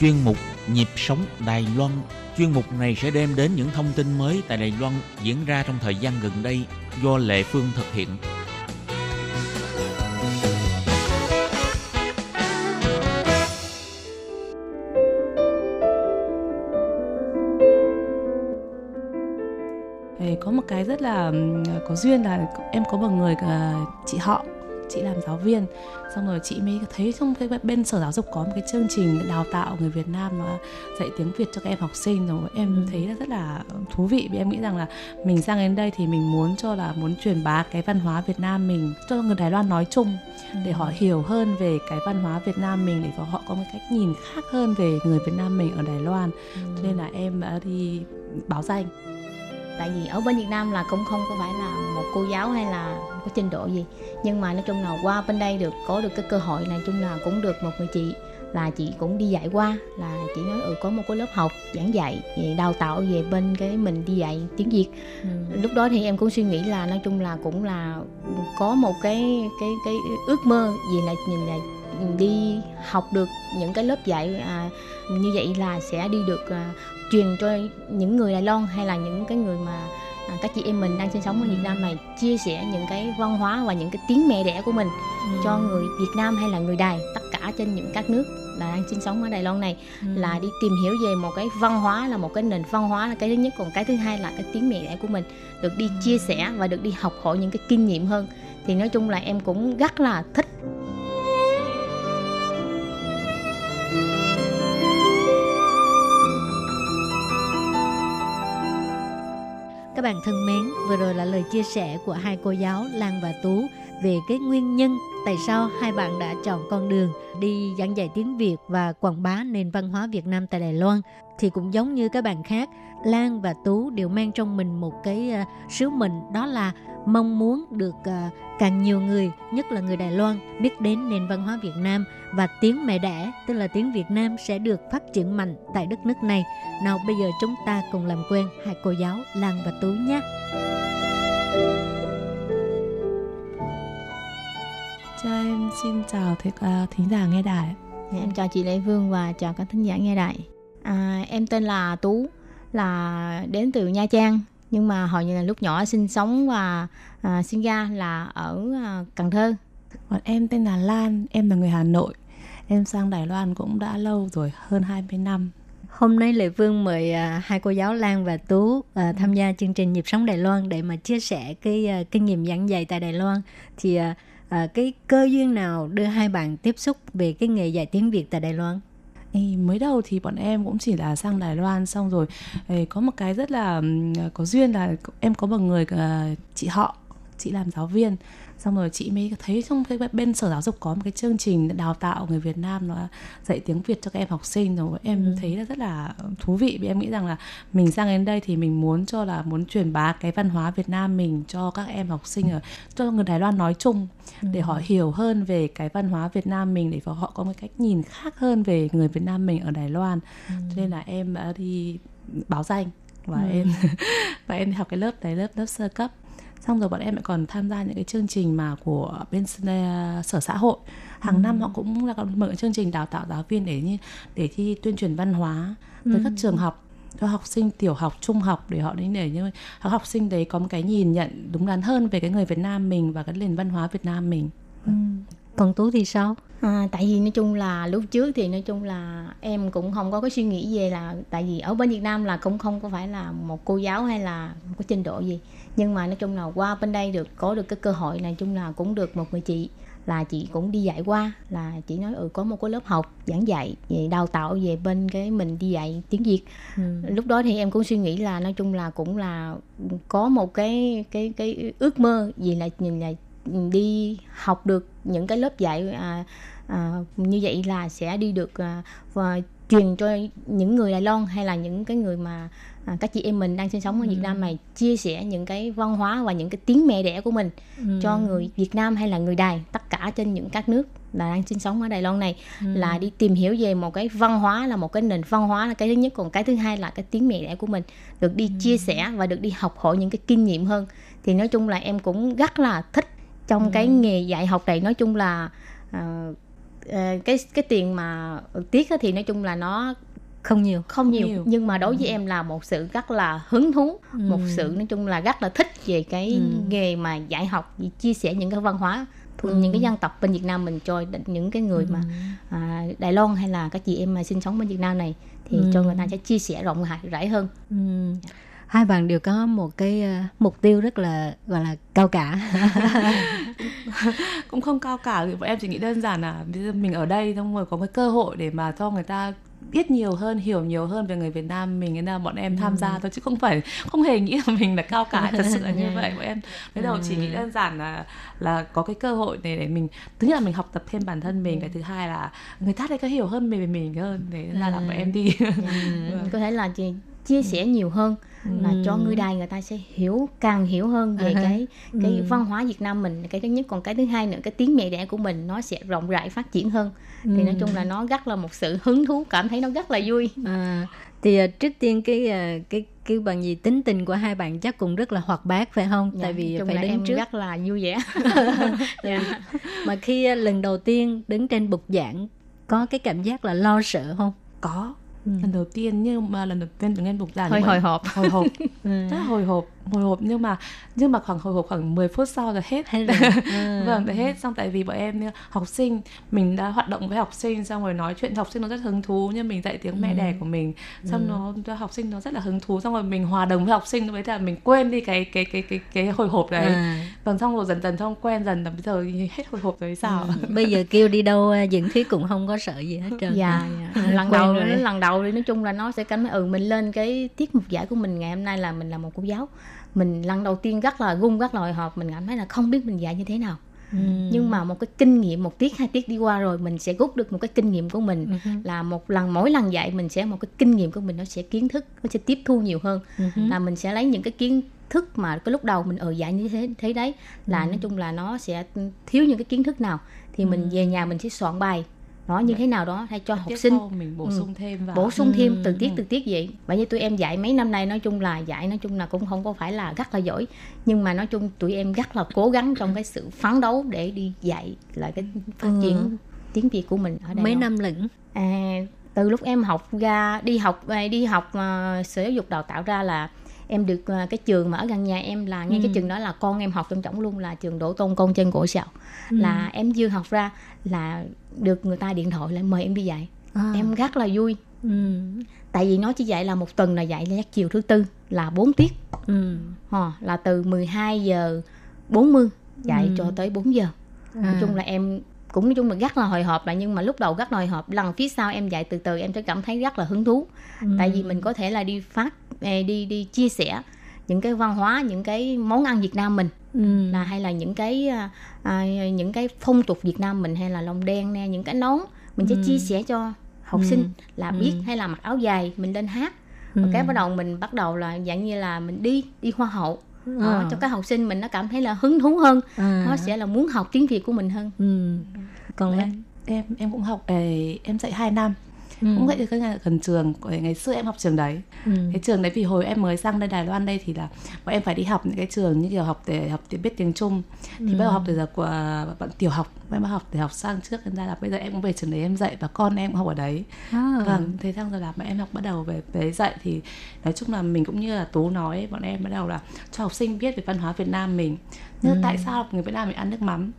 Chuyên mục Nhịp sống Đài Loan Chuyên mục này sẽ đem đến những thông tin mới tại Đài Loan diễn ra trong thời gian gần đây do Lệ Phương thực hiện. Có một cái rất là ừ, có duyên là em có một người ờ, chị họ, chị làm giáo viên xong rồi chị mới thấy trong cái bên sở giáo dục có một cái chương trình đào tạo người Việt Nam mà dạy tiếng Việt cho các em học sinh rồi. Em thấy là rất là thú vị vì em nghĩ rằng là mình sang đến đây thì mình muốn cho là muốn truyền bá cái văn hóa Việt Nam mình cho người Đài Loan nói chung để họ hiểu hơn về cái văn hóa Việt Nam mình để họ có một cách nhìn khác hơn về người Việt Nam mình ở Đài Loan. Cho nên là em đã đi báo danh tại vì ở bên Việt Nam là cũng không có phải là một cô giáo hay là có trình độ gì. Nhưng mà nói chung là qua bên đây được, có được cái cơ hội này, chung là cũng được một người chị là chị cũng đi dạy qua là chị nói ừ có một cái lớp học giảng dạy về đào tạo về bên cái mình đi dạy tiếng Việt. Lúc đó thì em cũng suy nghĩ là nói chung là cũng là có một cái cái cái ước mơ gì là nhìn là đi học được những cái lớp dạy à, như vậy là sẽ đi được à, truyền cho những người Đài Loan hay là những cái người mà các chị em mình đang sinh sống ở Việt Nam này chia sẻ những cái văn hóa và những cái tiếng mẹ đẻ của mình cho người Việt Nam hay là người Đài tất cả trên những các nước là đang sinh sống ở Đài Loan này là đi tìm hiểu về một cái văn hóa là một cái nền văn hóa là cái thứ nhất còn cái thứ hai là cái tiếng mẹ đẻ của mình được đi chia sẻ và được đi học hỏi những cái kinh nghiệm hơn. Thì nói chung là em cũng rất là thích Các bạn thân mến, vừa rồi là lời chia sẻ của hai cô giáo Lan và Tú về cái nguyên nhân tại sao hai bạn đã chọn con đường đi giảng dạy tiếng Việt và quảng bá nền văn hóa Việt Nam tại Đài Loan. Thì cũng giống như các bạn khác, Lan và Tú đều mang trong mình một cái uh, sứ mệnh đó là mong muốn được uh, càng nhiều người, nhất là người Đài Loan biết đến nền văn hóa Việt Nam và tiếng mẹ đẻ, tức là tiếng Việt Nam sẽ được phát triển mạnh tại đất nước này. Nào bây giờ chúng ta cùng làm quen hai cô giáo Lan và Tú nhé. Cho em xin chào thí, à, thính giả nghe đài. Dạ, em chào chị Lê Phương và chào các thính giả nghe đài à, em tên là Tú là đến từ Nha Trang nhưng mà hồi như là lúc nhỏ sinh sống và à, sinh ra là ở à, Cần Thơ Còn em tên là Lan, em là người Hà Nội. Em sang Đài Loan cũng đã lâu rồi, hơn 20 năm. Hôm nay Lệ Phương mời à, hai cô giáo Lan và Tú à, tham gia chương trình Nhịp sống Đài Loan để mà chia sẻ cái à, kinh nghiệm giảng dạy tại Đài Loan. Thì à, à, cái cơ duyên nào đưa hai bạn tiếp xúc về cái nghề dạy tiếng Việt tại Đài Loan? Ê, mới đầu thì bọn em cũng chỉ là sang Đài Loan xong rồi ê, có một cái rất là có duyên là em có một người ờ, chị họ chị làm giáo viên xong rồi chị mới thấy trong cái bên sở giáo dục có một cái chương trình đào tạo người Việt Nam nó dạy tiếng Việt cho các em học sinh rồi. Em thấy là rất là thú vị vì em nghĩ rằng là mình sang đến đây thì mình muốn cho là muốn truyền bá cái văn hóa Việt Nam mình cho các em học sinh ở cho người Đài Loan nói chung để họ hiểu hơn về cái văn hóa Việt Nam mình để họ có một cách nhìn khác hơn về người Việt Nam mình ở Đài Loan. Cho nên là em đã đi báo danh và em và em học cái lớp đấy lớp lớp sơ cấp xong rồi bọn em lại còn tham gia những cái chương trình mà của bên s- sở xã hội. Hàng năm họ cũng là có mở chương trình đào tạo giáo viên để như để thi tuyên truyền văn hóa tới các trường học cho học sinh tiểu học trung học để họ đến để như các học sinh đấy có một cái nhìn nhận đúng đắn hơn về cái người Việt Nam mình và cái nền văn hóa Việt Nam mình. Còn Tú thì sao? À, tại vì nói chung là lúc trước thì nói chung là em cũng không có cái suy nghĩ về là tại vì ở bên Việt Nam là cũng không có phải là một cô giáo hay là có trình độ gì nhưng mà nói chung là qua bên đây được có được cái cơ hội này chung là cũng được một người chị là chị cũng đi dạy qua là chị nói ừ có một cái lớp học giảng dạy về đào tạo về bên cái mình đi dạy tiếng Việt. Lúc đó thì em cũng suy nghĩ là nói chung là cũng là có một cái cái cái ước mơ gì là nhìn là đi học được những cái lớp dạy à, à, như vậy là sẽ đi được à, và truyền cho những người Đài Loan hay là những cái người mà à, các chị em mình đang sinh sống ở Việt Nam này chia sẻ những cái văn hóa và những cái tiếng mẹ đẻ của mình Ừ. cho người Việt Nam hay là người Đài tất cả trên những các nước là đang sinh sống ở Đài Loan này là đi tìm hiểu về một cái văn hóa là một cái nền văn hóa là cái thứ nhất. Còn cái thứ hai là cái tiếng mẹ đẻ của mình được đi chia sẻ và được đi học hỏi những cái kinh nghiệm hơn. Thì nói chung là em cũng rất là thích trong cái nghề dạy học này. Nói chung là ờ, cái cái tiền mà tiết á thì nói chung là nó không nhiều. Không nhiều, nhiều. nhưng mà đối với em là một sự rất là hứng thú một sự nói chung là rất là thích về cái nghề mà dạy học chia sẻ những cái văn hóa thuộc những cái dân tộc bên Việt Nam mình cho những cái người mà à, Đài Loan hay là các chị em mà sinh sống bên Việt Nam này thì cho người ta sẽ chia sẻ rộng rãi rãi hơn. Ừ. hai bạn đều có một cái ờ, mục tiêu rất là gọi là cao cả. Cũng không cao cả thì bọn em chỉ nghĩ đơn giản là bây giờ mình ở đây xong rồi có cái cơ hội để mà cho người ta biết nhiều hơn hiểu nhiều hơn về người Việt Nam mình nên là bọn em tham gia thôi chứ không phải không hề nghĩ là mình là cao cả thật sự là như vậy. Bọn em mới đầu chỉ nghĩ đơn giản là là có cái cơ hội này để mình thứ nhất là mình học tập thêm bản thân mình cái thứ hai là người ta đây có hiểu hơn về mình hơn để ra là bọn em đi. Có thể là chị chia sẻ nhiều hơn là cho người đài người ta sẽ hiểu càng hiểu hơn về À ha. cái cái văn hóa Việt Nam mình cái thứ nhất. Còn cái thứ hai nữa cái tiếng mẹ đẻ của mình nó sẽ rộng rãi phát triển hơn. Thì nói chung là nó rất là một sự hứng thú cảm thấy nó rất là vui. À, thì ờ, trước tiên cái ờ, cái cái bằng gì tính tình của hai bạn chắc cũng rất là hoạt bát phải không? Dạ, tại vì phải đứng em trước. rất là vui vẻ. Dạ. mà khi lần đầu tiên đứng trên bục giảng có cái cảm giác là lo sợ không? Có lần đầu tiên nhưng mà lần đầu tiên đứng lên bục giảng hơi hồi hộp. Hồi hộp. Rất là hồi hộp hồi hộp nhưng mà nhưng mà khoảng hồi hộp khoảng 10 phút sau là hết. Hay là à, vâng đã hết. Xong tại vì bọn em học sinh mình đã hoạt động với học sinh xong rồi nói chuyện học sinh nó rất hứng thú nhưng mình dạy tiếng mẹ đẻ của mình. Xong nó cho học sinh nó rất là hứng thú xong rồi mình hòa đồng với học sinh với là mình quên đi cái cái cái cái cái hồi hộp đấy. À, vâng xong rồi dần dần xong quen dần là bây giờ hết hồi hộp rồi sao? Bây giờ kêu đi đâu ờ, diễn thuyết cũng không có sợ gì hết trơn. Dạ, dạ. lần đầu rồi. lần đầu thì nói chung là nó sẽ cảm thấy ừ mình lên cái tiết mục giải của mình ngày hôm nay là mình là một cô giáo mình lần đầu tiên rất là run rất là hộp mình cảm thấy là không biết mình dạy như thế nào. Ừ. nhưng mà một cái kinh nghiệm một tiết hai tiết đi qua rồi mình sẽ rút được một cái kinh nghiệm của mình. Ừ là một lần mỗi lần dạy mình sẽ một cái kinh nghiệm của mình nó sẽ kiến thức nó sẽ tiếp thu nhiều hơn. Ừ là mình sẽ lấy những cái kiến thức mà cái lúc đầu mình ở dạy như thế thế đấy. Là Ừ. nói chung là nó sẽ thiếu những cái kiến thức nào thì mình về nhà mình sẽ soạn bài nó như thế nào đó hay cho học sinh. mình bổ Ừ. sung thêm vào. Bổ sung thêm Ừ, từng tiết từng tiết vậy. Vậy như tụi em dạy mấy năm nay nói chung là dạy nói chung là cũng không có phải là rất là giỏi. Nhưng mà nói chung tụi em rất là cố gắng trong cái sự phấn đấu để đi dạy lại cái phát Ừ. triển tiếng việt của mình ở đây mấy năm lẫn à, từ lúc em học ra đi học à, đi học à, sở giáo dục đào tạo ra là em được à, cái trường mà ở gần nhà em là ngay cái trường đó là con em học trong trọng luôn là trường Đỗ Tôn Công trên Cổ Sạo là em chưa học ra là được người ta điện thoại lại mời em đi dạy à, em rất là vui ừ. tại vì nó chỉ dạy là một tuần là dạy là chiều thứ tư là 4 tiết Ừ. Là từ 12 giờ 40 dạy Ừ. cho tới 4 giờ nói À. chung là em cũng nói chung là rất là hồi hộp là nhưng mà lúc đầu rất là hồi hộp lần phía sau em dạy từ từ em sẽ cảm thấy rất là hứng thú tại vì mình có thể là đi phát đi đi chia sẻ những cái văn hóa những cái món ăn Việt Nam mình Ừ. là hay là những cái à, những cái phong tục Việt Nam mình hay là lồng đen nè những cái nón mình sẽ chia sẻ cho học sinh là biết hay là mặc áo dài mình lên hát. Và cái bắt đầu mình bắt đầu là dạng như là mình đi đi hoa hậu. Đó, cho các học sinh mình nó cảm thấy là hứng thú hơn. À. nó sẽ là muốn học tiếng Việt của mình hơn. Ừ. còn em em em cũng học về em dạy 2 năm Ừ. cũng dạy ở cái nhà gần trường Của- ngày xưa em học trường đấy. Ừ. cái trường đấy vì hồi em mới sang đây Đài Loan đây thì là bọn em phải đi học những cái trường như kiểu học để học để biết tiếng Trung. Thì bắt đầu học từ giờ của bạn tiểu học em bắt học để học sang trước nên ra là bây giờ em cũng về trường đấy em dạy và con em cũng học ở đấy. À. vâng thế xong rồi là bọn em học bắt đầu về về dạy thì nói chung là mình cũng như là tú nói bọn em bắt đầu là cho học sinh biết về văn hóa Việt Nam mình. Nhưng tại sao người Việt Nam mình ăn nước mắm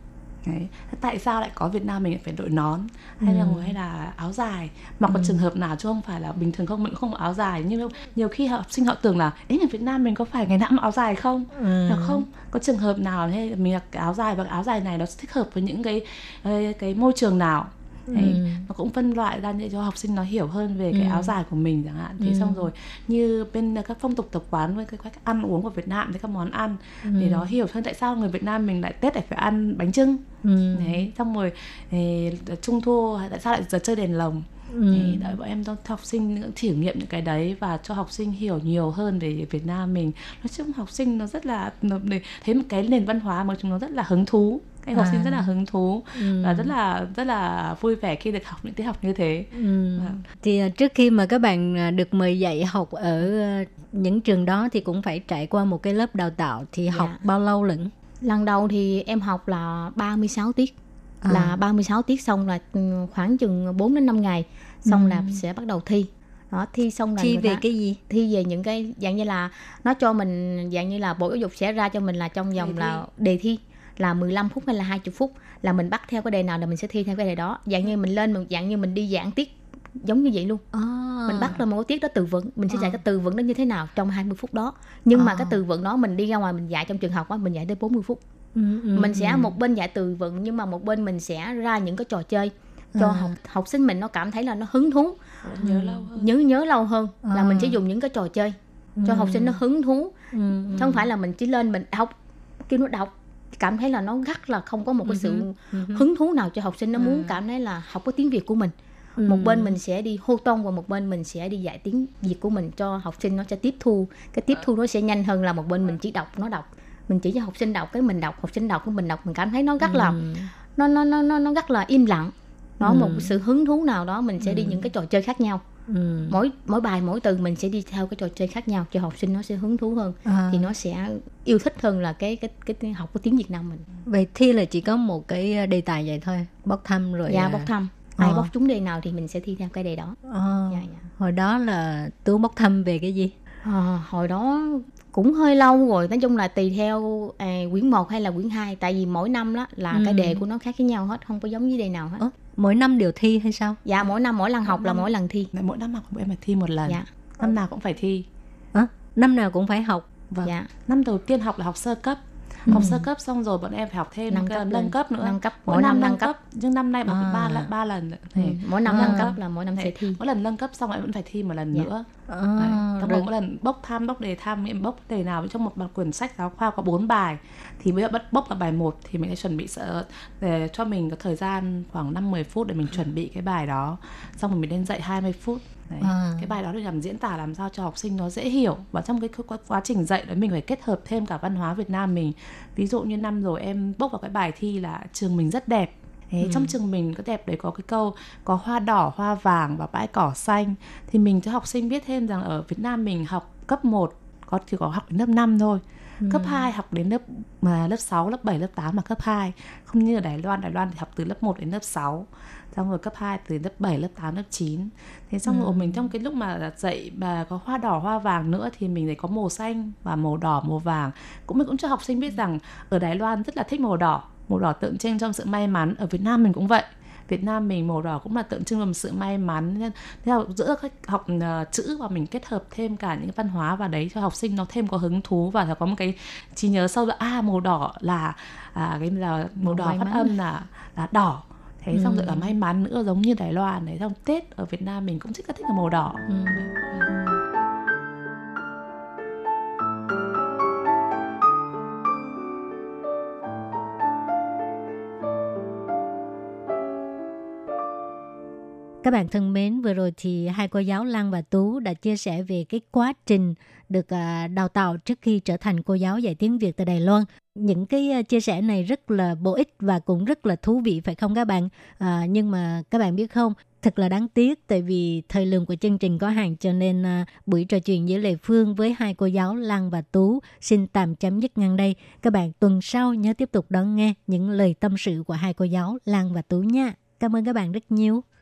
Đấy. Tại sao lại có Việt Nam mình phải đội nón? Hay là hay là áo dài? Mặc một trường hợp nào chứ không phải là bình thường không mình cũng không áo dài. Nhưng nhiều khi học sinh họ tưởng là ấy người Việt Nam mình có phải ngày nào cũng áo dài không? Ừ. là không. Có trường hợp nào hay mình mặc áo dài và áo dài này nó thích hợp với những cái cái, cái môi trường nào Đấy, Ừ. nó cũng phân loại ra để cho học sinh nó hiểu hơn về cái Ừ. áo dài của mình chẳng hạn thế xong rồi như bên các phong tục tập quán với cái cách ăn uống của Việt Nam với các món ăn để nó hiểu hơn tại sao người Việt Nam mình lại Tết lại phải ăn bánh trưng Ừ. đấy xong rồi eh, trung thu tại sao lại giờ chơi đèn lồng Ừ. Thì đợi bọn em cho học sinh trải nghiệm những cái đấy và cho học sinh hiểu nhiều hơn về Việt Nam mình nói chung học sinh nó rất là nó, để thấy một cái nền văn hóa mà chúng nó rất là hứng thú các em học À. sinh rất là hứng thú Ừ. và rất là rất là vui vẻ khi được học những tiết học như thế Ừ. Vâng. Thì à, trước khi mà các bạn à, được mời dạy học ở à, những trường đó thì cũng phải trải qua một cái lớp đào tạo thì Dạ. học bao lâu lận? lần đầu thì em học là 36 tiết À. là 36 tiết xong là ừ, khoảng chừng 4 đến 5 ngày xong là sẽ bắt đầu thi đó thi xong là Thi về ta- cái gì? thi về những cái dạng như là nó cho mình dạng như là bộ giáo dục sẽ ra cho mình là trong vòng là đề thi là 15 phút hay là 20 phút là mình bắt theo cái đề nào là mình sẽ thi theo cái đề đó dạng như mình lên mình dạng như mình đi giảng tiết giống như vậy luôn À. mình bắt ra một cái tiết đó từ vựng mình sẽ dạy cái từ vựng đó như thế nào trong 20 phút đó nhưng mà À. cái từ vựng đó mình đi ra ngoài mình dạy trong trường học á mình dạy tới 40 phút Ừ, ừ, mình sẽ ừ. một bên dạy từ vựng nhưng mà một bên mình sẽ ra những cái trò chơi cho À. học học sinh mình nó cảm thấy là nó hứng thú nhớ lâu hơn nhớ nhớ lâu hơn là À. mình sẽ dùng những cái trò chơi cho học sinh nó hứng thú Ừ, ừ. không phải là mình chỉ lên mình học kêu nó đọc cảm thấy là nó rất là không có một cái sự hứng thú nào cho học sinh. Nó muốn cảm thấy là học cái tiếng việt của mình. Ừ. một bên mình sẽ đi hô tông và một bên mình sẽ đi dạy tiếng việt của mình cho học sinh. Nó sẽ tiếp thu. Cái tiếp thu nó sẽ nhanh hơn là một bên mình chỉ đọc nó đọc. Mình chỉ cho học sinh đọc cái mình đọc học sinh đọc cái mình đọc mình cảm thấy nó rất là nó nó nó nó nó rất là im lặng. Nó một sự hứng thú nào đó mình sẽ đi những cái trò chơi khác nhau Ừ. mỗi mỗi bài mỗi từ mình sẽ đi theo cái trò chơi khác nhau cho học sinh nó sẽ hứng thú hơn À. thì nó sẽ yêu thích hơn là cái cái cái, cái học cái tiếng Việt Nam mình Vậy thi là chỉ có một cái đề tài vậy thôi, bốc thăm rồi. dạ à, bốc thăm ai Ờ. bốc trúng đề nào thì mình sẽ thi theo cái đề đó ờ. dạ dạ Hồi đó là tú bốc thăm về cái gì? Ờ, hồi đó cũng hơi lâu rồi nói chung là tùy theo à, quyển 1 hay là quyển 2 tại vì mỗi năm đó là cái Ừ. đề của nó khác với nhau hết không có giống với đề nào hết. Ơ, mỗi năm đều thi hay sao? dạ mỗi năm mỗi lần học là mỗi lần thi. Mỗi năm học em phải thi một lần. Dạ. Năm nào cũng phải thi. Ơ, năm nào cũng phải học. vâng. Dạ. Năm đầu tiên học là học sơ cấp học sơ cấp xong rồi bọn em phải học thêm Nâng cấp nâng cấp nữa Nâng cấp, mỗi mỗi năm năm nâng nâng cấp nhưng năm nay bọn À. ba lần ba lần ừ. Thế. mỗi năm À. nâng cấp là mỗi năm Thế, sẽ thi mỗi lần nâng cấp xong em vẫn phải thi một lần Dạ. nữa À, Đấy. Rồi- mỗi lần bốc thăm bốc đề thăm em bốc đề nào trong một bản quyển sách giáo khoa có 4 bài thì bây giờ bắt bốc là bài 1 thì mình sẽ chuẩn bị sợ để cho mình có thời gian khoảng 5 10 phút để mình chuẩn bị cái bài đó. Xong rồi mình lên dạy 20 phút. Đấy. À. cái bài đó để làm diễn tả làm sao cho học sinh nó dễ hiểu. Và trong cái quá, quá trình dạy đấy mình phải kết hợp thêm cả văn hóa Việt Nam mình. Ví dụ như năm rồi em bốc vào cái bài thi là trường mình rất đẹp. Thế trong trường mình có đẹp đấy có cái câu có hoa đỏ, hoa vàng và bãi cỏ xanh. Thì mình cho học sinh biết thêm rằng ở Việt Nam mình học cấp 1 có chỉ có học đến lớp 5 thôi. Cấp 2 học đến lớp mà lớp 6, lớp 7, lớp 8 là cấp 2. Không như ở Đài Loan, Đài Loan thì học từ lớp 1 đến lớp 6. Xong rồi cấp 2 từ lớp 7, lớp 8, lớp 9. Thế xong rồi mình trong cái lúc mà dạy mà có hoa đỏ, hoa vàng nữa thì mình lại có màu xanh và màu đỏ, màu vàng. Cũng mình cũng cho học sinh biết rằng ở Đài Loan rất là thích màu đỏ. Màu đỏ tượng trưng trong sự may mắn. Ở Việt Nam mình cũng vậy. Việt Nam mình màu đỏ cũng là tượng trưng làm sự may mắn. Nên thế là giữa các học uh, chữ và mình kết hợp thêm cả những văn hóa vào đấy cho học sinh nó thêm có hứng thú và có một cái trí nhớ sâu là à màu đỏ là à, cái là màu đỏ may phát âm là là đỏ. Thế xong rồi là may mắn nữa giống như Đài Loan đấy xong Tết ở Việt Nam mình cũng thích thích là màu đỏ Các bạn thân mến, vừa rồi thì hai cô giáo Lan và Tú đã chia sẻ về cái quá trình được à, đào tạo trước khi trở thành cô giáo dạy tiếng Việt tại Đài Loan. Những cái à, chia sẻ này rất là bổ ích và cũng rất là thú vị phải không các bạn? À, nhưng mà các bạn biết không, thật là đáng tiếc tại vì thời lượng của chương trình có hạn cho nên à, buổi trò chuyện giữa Lệ Phương với hai cô giáo Lan và Tú xin tạm chấm dứt ngang đây. Các bạn tuần sau nhớ tiếp tục đón nghe những lời tâm sự của hai cô giáo Lan và Tú nha. Cảm ơn các bạn rất nhiều.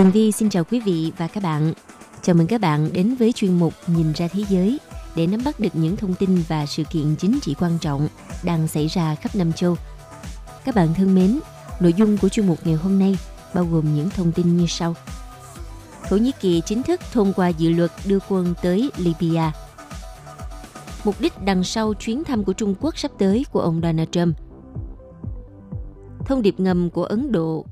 Tường Vi xin chào quý vị và các bạn. Chào mừng các bạn đến với chuyên mục Nhìn ra thế giới để nắm bắt được những thông tin và sự kiện chính trị quan trọng đang xảy ra khắp năm châu. Các bạn thân mến, nội dung của chuyên mục ngày hôm nay bao gồm những thông tin như sau. Thổ Nhĩ Kỳ chính thức thông qua dự luật đưa quân tới Libya. Mục đích đằng sau chuyến thăm của Trung Quốc sắp tới của ông Donald Trump. Thông điệp ngầm của Ấn Độ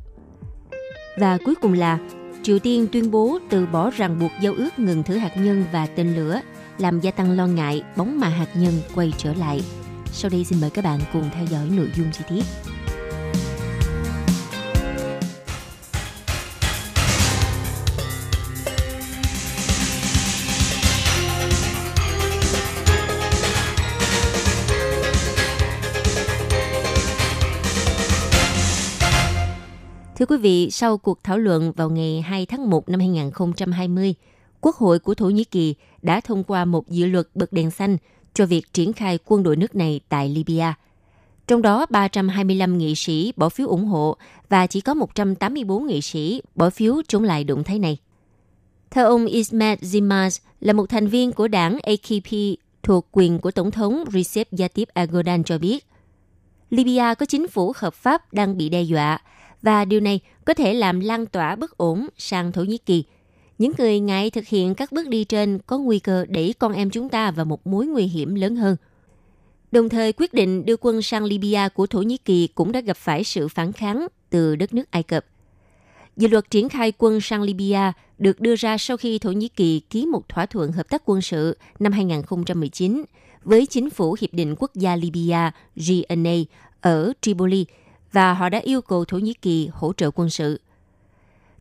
và cuối cùng là Triều Tiên tuyên bố từ bỏ ràng buộc giao ước ngừng thử hạt nhân và tên lửa, làm gia tăng lo ngại bóng mà hạt nhân quay trở lại. Sau đây xin mời các bạn cùng theo dõi nội dung chi tiết. Thưa quý vị, sau cuộc thảo luận vào ngày 2 tháng 1 năm 2020, Quốc hội của Thổ Nhĩ Kỳ đã thông qua một dự luật bật đèn xanh cho việc triển khai quân đội nước này tại Libya. Trong đó 325 nghị sĩ bỏ phiếu ủng hộ và chỉ có 184 nghị sĩ bỏ phiếu chống lại động thái này. Theo ông Ismet Zimaz là một thành viên của đảng AKP thuộc quyền của Tổng thống Recep Tayyip Erdogan cho biết, Libya có chính phủ hợp pháp đang bị đe dọa và điều này có thể làm lan tỏa bất ổn sang Thổ Nhĩ Kỳ. Những người ngại thực hiện các bước đi trên có nguy cơ đẩy con em chúng ta vào một mối nguy hiểm lớn hơn. Đồng thời, quyết định đưa quân sang Libya của Thổ Nhĩ Kỳ cũng đã gặp phải sự phản kháng từ đất nước Ai Cập. Dự luật triển khai quân sang Libya được đưa ra sau khi Thổ Nhĩ Kỳ ký một thỏa thuận hợp tác quân sự năm 2019 với chính phủ Hiệp định Quốc gia Libya GNA ở Tripoli và họ đã yêu cầu Thổ Nhĩ Kỳ hỗ trợ quân sự.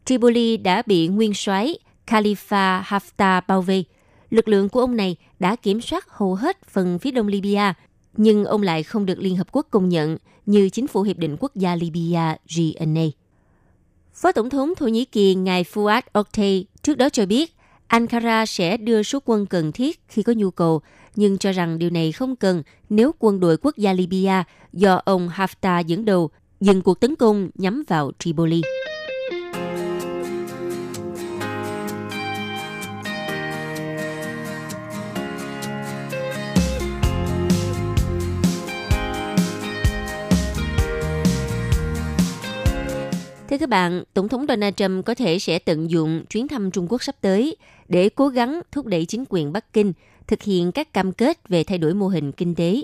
Tripoli đã bị nguyên soái Khalifa Haftar bao vây. Lực lượng của ông này đã kiểm soát hầu hết phần phía đông Libya, nhưng ông lại không được Liên Hợp Quốc công nhận như chính phủ Hiệp định Quốc gia Libya GNA. Phó Tổng thống Thổ Nhĩ Kỳ ngài Fuad Oktay trước đó cho biết Ankara sẽ đưa số quân cần thiết khi có nhu cầu, nhưng cho rằng điều này không cần nếu quân đội quốc gia Libya do ông Haftar dẫn đầu, dừng cuộc tấn công nhắm vào Tripoli. Thưa các bạn, Tổng thống Donald Trump có thể sẽ tận dụng chuyến thăm Trung Quốc sắp tới để cố gắng thúc đẩy chính quyền Bắc Kinh thực hiện các cam kết về thay đổi mô hình kinh tế.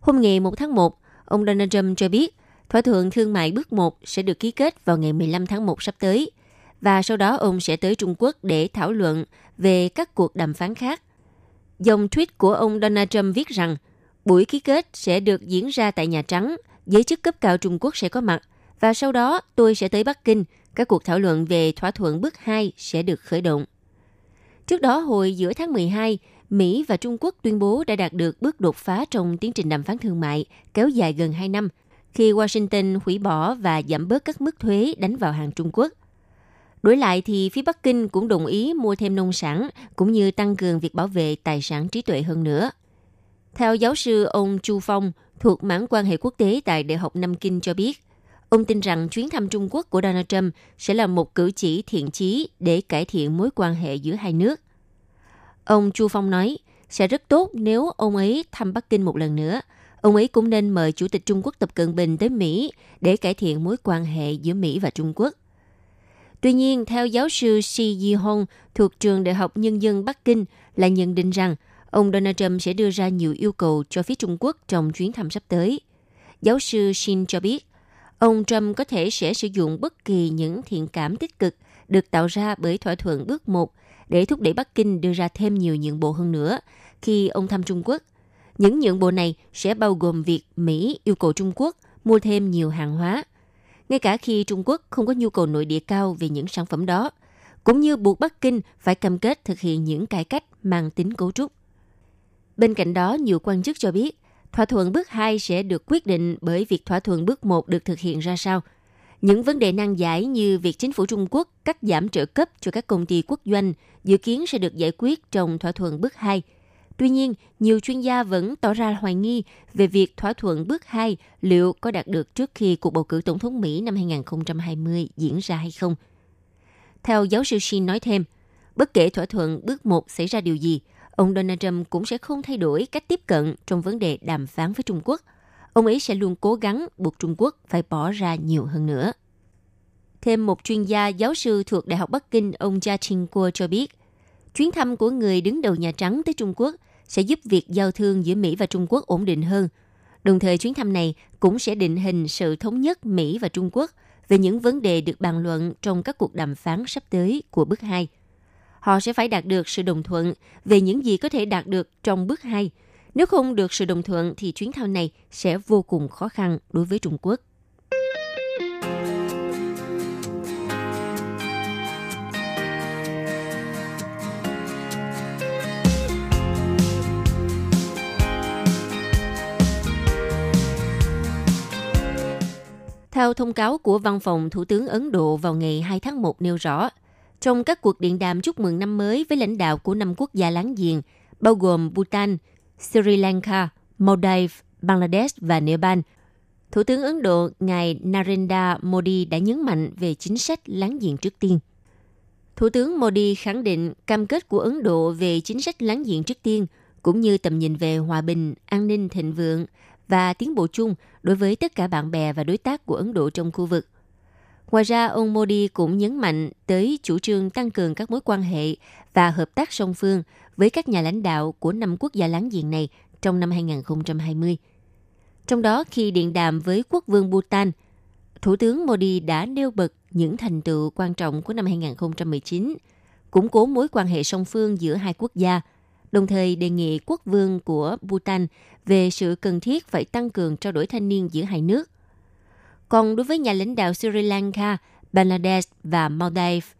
Hôm ngày 1 tháng 1, ông Donald Trump cho biết thỏa thuận thương mại bước 1 sẽ được ký kết vào ngày 15 tháng 1 sắp tới và sau đó ông sẽ tới Trung Quốc để thảo luận về các cuộc đàm phán khác. Dòng tweet của ông Donald Trump viết rằng buổi ký kết sẽ được diễn ra tại Nhà Trắng, giới chức cấp cao Trung Quốc sẽ có mặt và sau đó tôi sẽ tới Bắc Kinh. Các cuộc thảo luận về thỏa thuận bước 2 sẽ được khởi động. Trước đó, hồi giữa tháng 12, Mỹ và Trung Quốc tuyên bố đã đạt được bước đột phá trong tiến trình đàm phán thương mại kéo dài gần 2 năm khi Washington hủy bỏ và giảm bớt các mức thuế đánh vào hàng Trung Quốc. Đổi lại thì phía Bắc Kinh cũng đồng ý mua thêm nông sản cũng như tăng cường việc bảo vệ tài sản trí tuệ hơn nữa. Theo giáo sư ông Chu Phong thuộc mảng quan hệ quốc tế tại Đại học Nam Kinh cho biết, Ông tin rằng chuyến thăm Trung Quốc của Donald Trump sẽ là một cử chỉ thiện chí để cải thiện mối quan hệ giữa hai nước. Ông Chu Phong nói, sẽ rất tốt nếu ông ấy thăm Bắc Kinh một lần nữa. Ông ấy cũng nên mời Chủ tịch Trung Quốc Tập Cận Bình tới Mỹ để cải thiện mối quan hệ giữa Mỹ và Trung Quốc. Tuy nhiên, theo giáo sư Shi Yi-hong thuộc trường Đại học Nhân dân Bắc Kinh là nhận định rằng ông Donald Trump sẽ đưa ra nhiều yêu cầu cho phía Trung Quốc trong chuyến thăm sắp tới. Giáo sư Shin cho biết, ông Trump có thể sẽ sử dụng bất kỳ những thiện cảm tích cực được tạo ra bởi thỏa thuận bước một để thúc đẩy Bắc Kinh đưa ra thêm nhiều nhượng bộ hơn nữa khi ông thăm Trung Quốc. Những nhượng bộ này sẽ bao gồm việc Mỹ yêu cầu Trung Quốc mua thêm nhiều hàng hóa. Ngay cả khi Trung Quốc không có nhu cầu nội địa cao về những sản phẩm đó, cũng như buộc Bắc Kinh phải cam kết thực hiện những cải cách mang tính cấu trúc. Bên cạnh đó, nhiều quan chức cho biết, thỏa thuận bước 2 sẽ được quyết định bởi việc thỏa thuận bước 1 được thực hiện ra sao. Những vấn đề nan giải như việc chính phủ Trung Quốc cắt giảm trợ cấp cho các công ty quốc doanh dự kiến sẽ được giải quyết trong thỏa thuận bước 2. Tuy nhiên, nhiều chuyên gia vẫn tỏ ra hoài nghi về việc thỏa thuận bước 2 liệu có đạt được trước khi cuộc bầu cử tổng thống Mỹ năm 2020 diễn ra hay không. Theo giáo sư Shin nói thêm, bất kể thỏa thuận bước 1 xảy ra điều gì, ông Donald Trump cũng sẽ không thay đổi cách tiếp cận trong vấn đề đàm phán với Trung Quốc. Ông ấy sẽ luôn cố gắng buộc Trung Quốc phải bỏ ra nhiều hơn nữa. Thêm một chuyên gia giáo sư thuộc Đại học Bắc Kinh, ông Jia Qingguo cho biết, chuyến thăm của người đứng đầu Nhà Trắng tới Trung Quốc sẽ giúp việc giao thương giữa Mỹ và Trung Quốc ổn định hơn. Đồng thời chuyến thăm này cũng sẽ định hình sự thống nhất Mỹ và Trung Quốc về những vấn đề được bàn luận trong các cuộc đàm phán sắp tới của bước 2 họ sẽ phải đạt được sự đồng thuận về những gì có thể đạt được trong bước 2. Nếu không được sự đồng thuận thì chuyến thăm này sẽ vô cùng khó khăn đối với Trung Quốc. Theo thông cáo của Văn phòng Thủ tướng Ấn Độ vào ngày 2 tháng 1 nêu rõ, trong các cuộc điện đàm chúc mừng năm mới với lãnh đạo của năm quốc gia láng giềng, bao gồm Bhutan, Sri Lanka, Maldives, Bangladesh và Nepal. Thủ tướng Ấn Độ ngài Narendra Modi đã nhấn mạnh về chính sách láng giềng trước tiên. Thủ tướng Modi khẳng định cam kết của Ấn Độ về chính sách láng giềng trước tiên, cũng như tầm nhìn về hòa bình, an ninh thịnh vượng và tiến bộ chung đối với tất cả bạn bè và đối tác của Ấn Độ trong khu vực. Ngoài ra, ông Modi cũng nhấn mạnh tới chủ trương tăng cường các mối quan hệ và hợp tác song phương với các nhà lãnh đạo của năm quốc gia láng giềng này trong năm 2020. Trong đó, khi điện đàm với quốc vương Bhutan, Thủ tướng Modi đã nêu bật những thành tựu quan trọng của năm 2019, củng cố mối quan hệ song phương giữa hai quốc gia, đồng thời đề nghị quốc vương của Bhutan về sự cần thiết phải tăng cường trao đổi thanh niên giữa hai nước còn đối với nhà lãnh đạo Sri Lanka, Bangladesh và Maldives,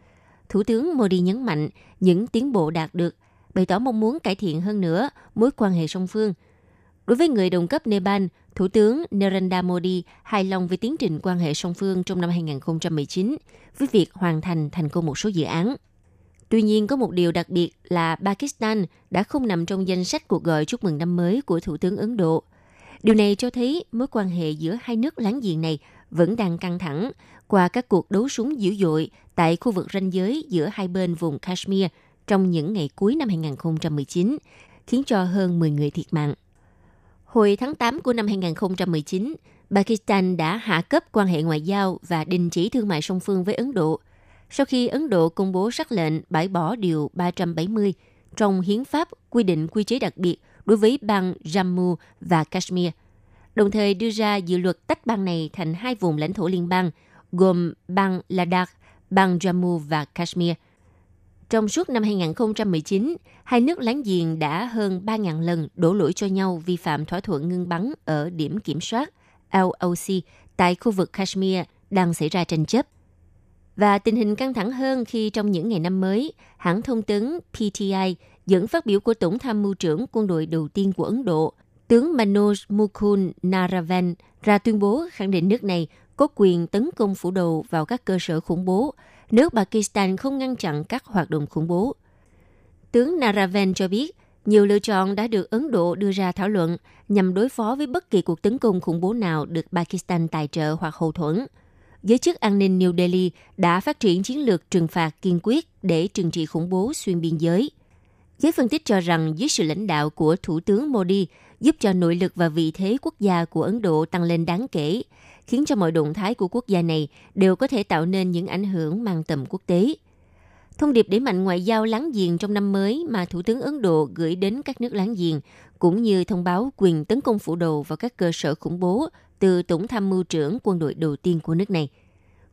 Thủ tướng Modi nhấn mạnh những tiến bộ đạt được, bày tỏ mong muốn cải thiện hơn nữa mối quan hệ song phương. Đối với người đồng cấp Nepal, Thủ tướng Narendra Modi hài lòng về tiến trình quan hệ song phương trong năm 2019 với việc hoàn thành thành công một số dự án. Tuy nhiên, có một điều đặc biệt là Pakistan đã không nằm trong danh sách cuộc gọi chúc mừng năm mới của Thủ tướng Ấn Độ. Điều này cho thấy mối quan hệ giữa hai nước láng giềng này vẫn đang căng thẳng qua các cuộc đấu súng dữ dội tại khu vực ranh giới giữa hai bên vùng Kashmir trong những ngày cuối năm 2019, khiến cho hơn 10 người thiệt mạng. Hồi tháng 8 của năm 2019, Pakistan đã hạ cấp quan hệ ngoại giao và đình chỉ thương mại song phương với Ấn Độ sau khi Ấn Độ công bố sắc lệnh bãi bỏ Điều 370 trong hiến pháp quy định quy chế đặc biệt đối với bang Jammu và Kashmir – đồng thời đưa ra dự luật tách bang này thành hai vùng lãnh thổ liên bang, gồm bang Ladakh, bang Jammu và Kashmir. Trong suốt năm 2019, hai nước láng giềng đã hơn 3.000 lần đổ lỗi cho nhau vi phạm thỏa thuận ngưng bắn ở điểm kiểm soát LOC tại khu vực Kashmir đang xảy ra tranh chấp. Và tình hình căng thẳng hơn khi trong những ngày năm mới, hãng thông tấn PTI dẫn phát biểu của Tổng tham mưu trưởng quân đội đầu tiên của Ấn Độ, tướng Manoj Mukund Naravan ra tuyên bố khẳng định nước này có quyền tấn công phủ đầu vào các cơ sở khủng bố nếu Pakistan không ngăn chặn các hoạt động khủng bố. Tướng Naravan cho biết, nhiều lựa chọn đã được Ấn Độ đưa ra thảo luận nhằm đối phó với bất kỳ cuộc tấn công khủng bố nào được Pakistan tài trợ hoặc hậu thuẫn. Giới chức an ninh New Delhi đã phát triển chiến lược trừng phạt kiên quyết để trừng trị khủng bố xuyên biên giới. Giới phân tích cho rằng dưới sự lãnh đạo của Thủ tướng Modi, giúp cho nội lực và vị thế quốc gia của Ấn Độ tăng lên đáng kể, khiến cho mọi động thái của quốc gia này đều có thể tạo nên những ảnh hưởng mang tầm quốc tế. Thông điệp đẩy mạnh ngoại giao láng giềng trong năm mới mà Thủ tướng Ấn Độ gửi đến các nước láng giềng, cũng như thông báo quyền tấn công phủ đầu vào các cơ sở khủng bố từ Tổng tham mưu trưởng quân đội đầu tiên của nước này.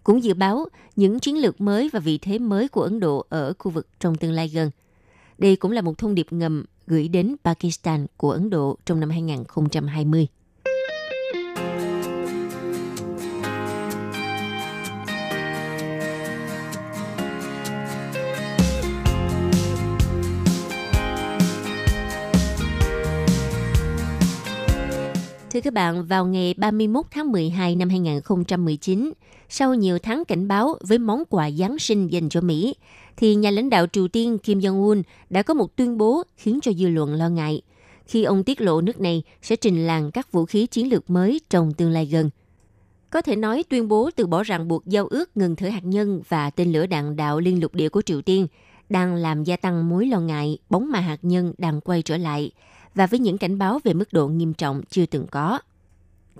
Cũng dự báo những chiến lược mới và vị thế mới của Ấn Độ ở khu vực trong tương lai gần. Đây cũng là một thông điệp ngầm gửi đến Pakistan của Ấn Độ trong năm 2020. Thưa các bạn, vào ngày 31 tháng 12 năm 2019, sau nhiều tháng cảnh báo với món quà Giáng sinh dành cho Mỹ, thì nhà lãnh đạo Triều Tiên Kim Jong-un đã có một tuyên bố khiến cho dư luận lo ngại khi ông tiết lộ nước này sẽ trình làng các vũ khí chiến lược mới trong tương lai gần. Có thể nói tuyên bố từ bỏ ràng buộc giao ước ngừng thử hạt nhân và tên lửa đạn đạo liên lục địa của Triều Tiên đang làm gia tăng mối lo ngại bóng ma hạt nhân đang quay trở lại và với những cảnh báo về mức độ nghiêm trọng chưa từng có.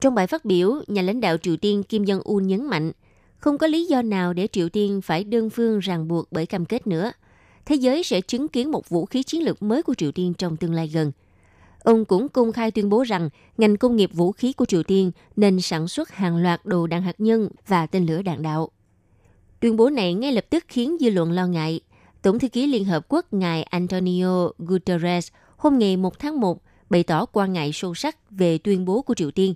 Trong bài phát biểu, nhà lãnh đạo Triều Tiên Kim Jong-un nhấn mạnh không có lý do nào để Triều Tiên phải đơn phương ràng buộc bởi cam kết nữa. Thế giới sẽ chứng kiến một vũ khí chiến lược mới của Triều Tiên trong tương lai gần – Ông cũng công khai tuyên bố rằng ngành công nghiệp vũ khí của Triều Tiên nên sản xuất hàng loạt đồ đạn hạt nhân và tên lửa đạn đạo. Tuyên bố này ngay lập tức khiến dư luận lo ngại. Tổng thư ký Liên Hợp Quốc ngài Antonio Guterres hôm ngày 1 tháng 1 bày tỏ quan ngại sâu sắc về tuyên bố của Triều Tiên.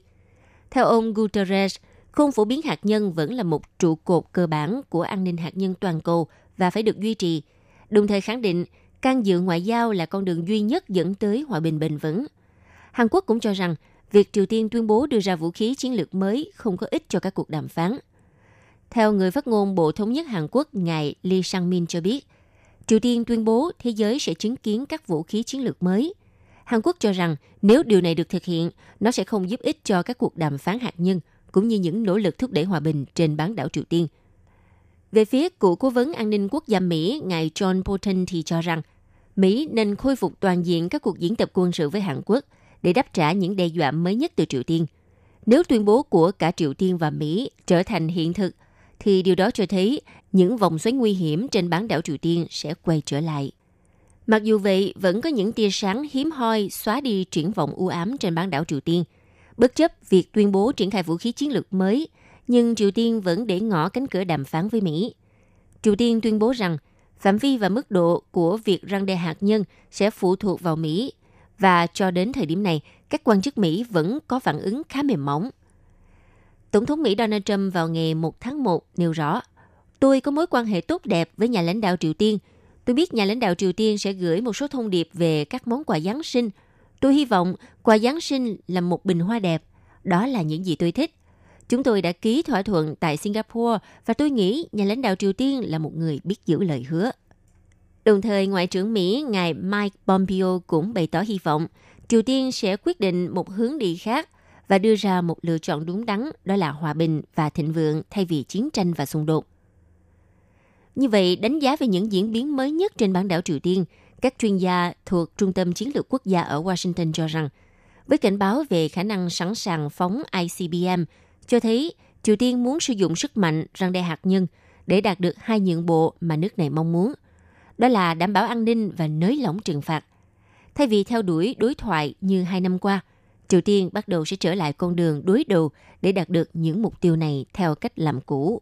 Theo ông Guterres, không phổ biến hạt nhân vẫn là một trụ cột cơ bản của an ninh hạt nhân toàn cầu và phải được duy trì, đồng thời khẳng định can dự ngoại giao là con đường duy nhất dẫn tới hòa bình bền vững. Hàn Quốc cũng cho rằng việc Triều Tiên tuyên bố đưa ra vũ khí chiến lược mới không có ích cho các cuộc đàm phán. Theo người phát ngôn Bộ Thống nhất Hàn Quốc, ngài Lee Sang-min cho biết, Triều Tiên tuyên bố thế giới sẽ chứng kiến các vũ khí chiến lược mới. Hàn Quốc cho rằng nếu điều này được thực hiện, nó sẽ không giúp ích cho các cuộc đàm phán hạt nhân cũng như những nỗ lực thúc đẩy hòa bình trên bán đảo Triều Tiên. Về phía cựu cố vấn an ninh quốc gia Mỹ, ngài John Bolton thì cho rằng Mỹ nên khôi phục toàn diện các cuộc diễn tập quân sự với Hàn Quốc để đáp trả những đe dọa mới nhất từ Triều Tiên. Nếu tuyên bố của cả Triều Tiên và Mỹ trở thành hiện thực, thì điều đó cho thấy những vòng xoáy nguy hiểm trên bán đảo Triều Tiên sẽ quay trở lại. Mặc dù vậy, vẫn có những tia sáng hiếm hoi xóa đi triển vọng u ám trên bán đảo Triều Tiên. Bất chấp việc tuyên bố triển khai vũ khí chiến lược mới, nhưng Triều Tiên vẫn để ngỏ cánh cửa đàm phán với Mỹ. Triều Tiên tuyên bố rằng phạm vi và mức độ của việc răng đe hạt nhân sẽ phụ thuộc vào Mỹ và cho đến thời điểm này, các quan chức Mỹ vẫn có phản ứng khá mềm mỏng. Tổng thống Mỹ Donald Trump vào ngày 1 tháng 1 nêu rõ, tôi có mối quan hệ tốt đẹp với nhà lãnh đạo Triều Tiên. Tôi biết nhà lãnh đạo Triều Tiên sẽ gửi một số thông điệp về các món quà Giáng sinh. Tôi hy vọng quà Giáng sinh là một bình hoa đẹp. Đó là những gì tôi thích. Chúng tôi đã ký thỏa thuận tại Singapore và tôi nghĩ nhà lãnh đạo Triều Tiên là một người biết giữ lời hứa. Đồng thời, Ngoại trưởng Mỹ ngài Mike Pompeo cũng bày tỏ hy vọng Triều Tiên sẽ quyết định một hướng đi khác và đưa ra một lựa chọn đúng đắn đó là hòa bình và thịnh vượng thay vì chiến tranh và xung đột. Như vậy, đánh giá về những diễn biến mới nhất trên bán đảo Triều Tiên, các chuyên gia thuộc Trung tâm Chiến lược Quốc gia ở Washington cho rằng, với cảnh báo về khả năng sẵn sàng phóng ICBM cho thấy Triều Tiên muốn sử dụng sức mạnh răng đe hạt nhân để đạt được hai nhượng bộ mà nước này mong muốn. Đó là đảm bảo an ninh và nới lỏng trừng phạt. Thay vì theo đuổi đối thoại như hai năm qua, Triều Tiên bắt đầu sẽ trở lại con đường đối đầu để đạt được những mục tiêu này theo cách làm cũ.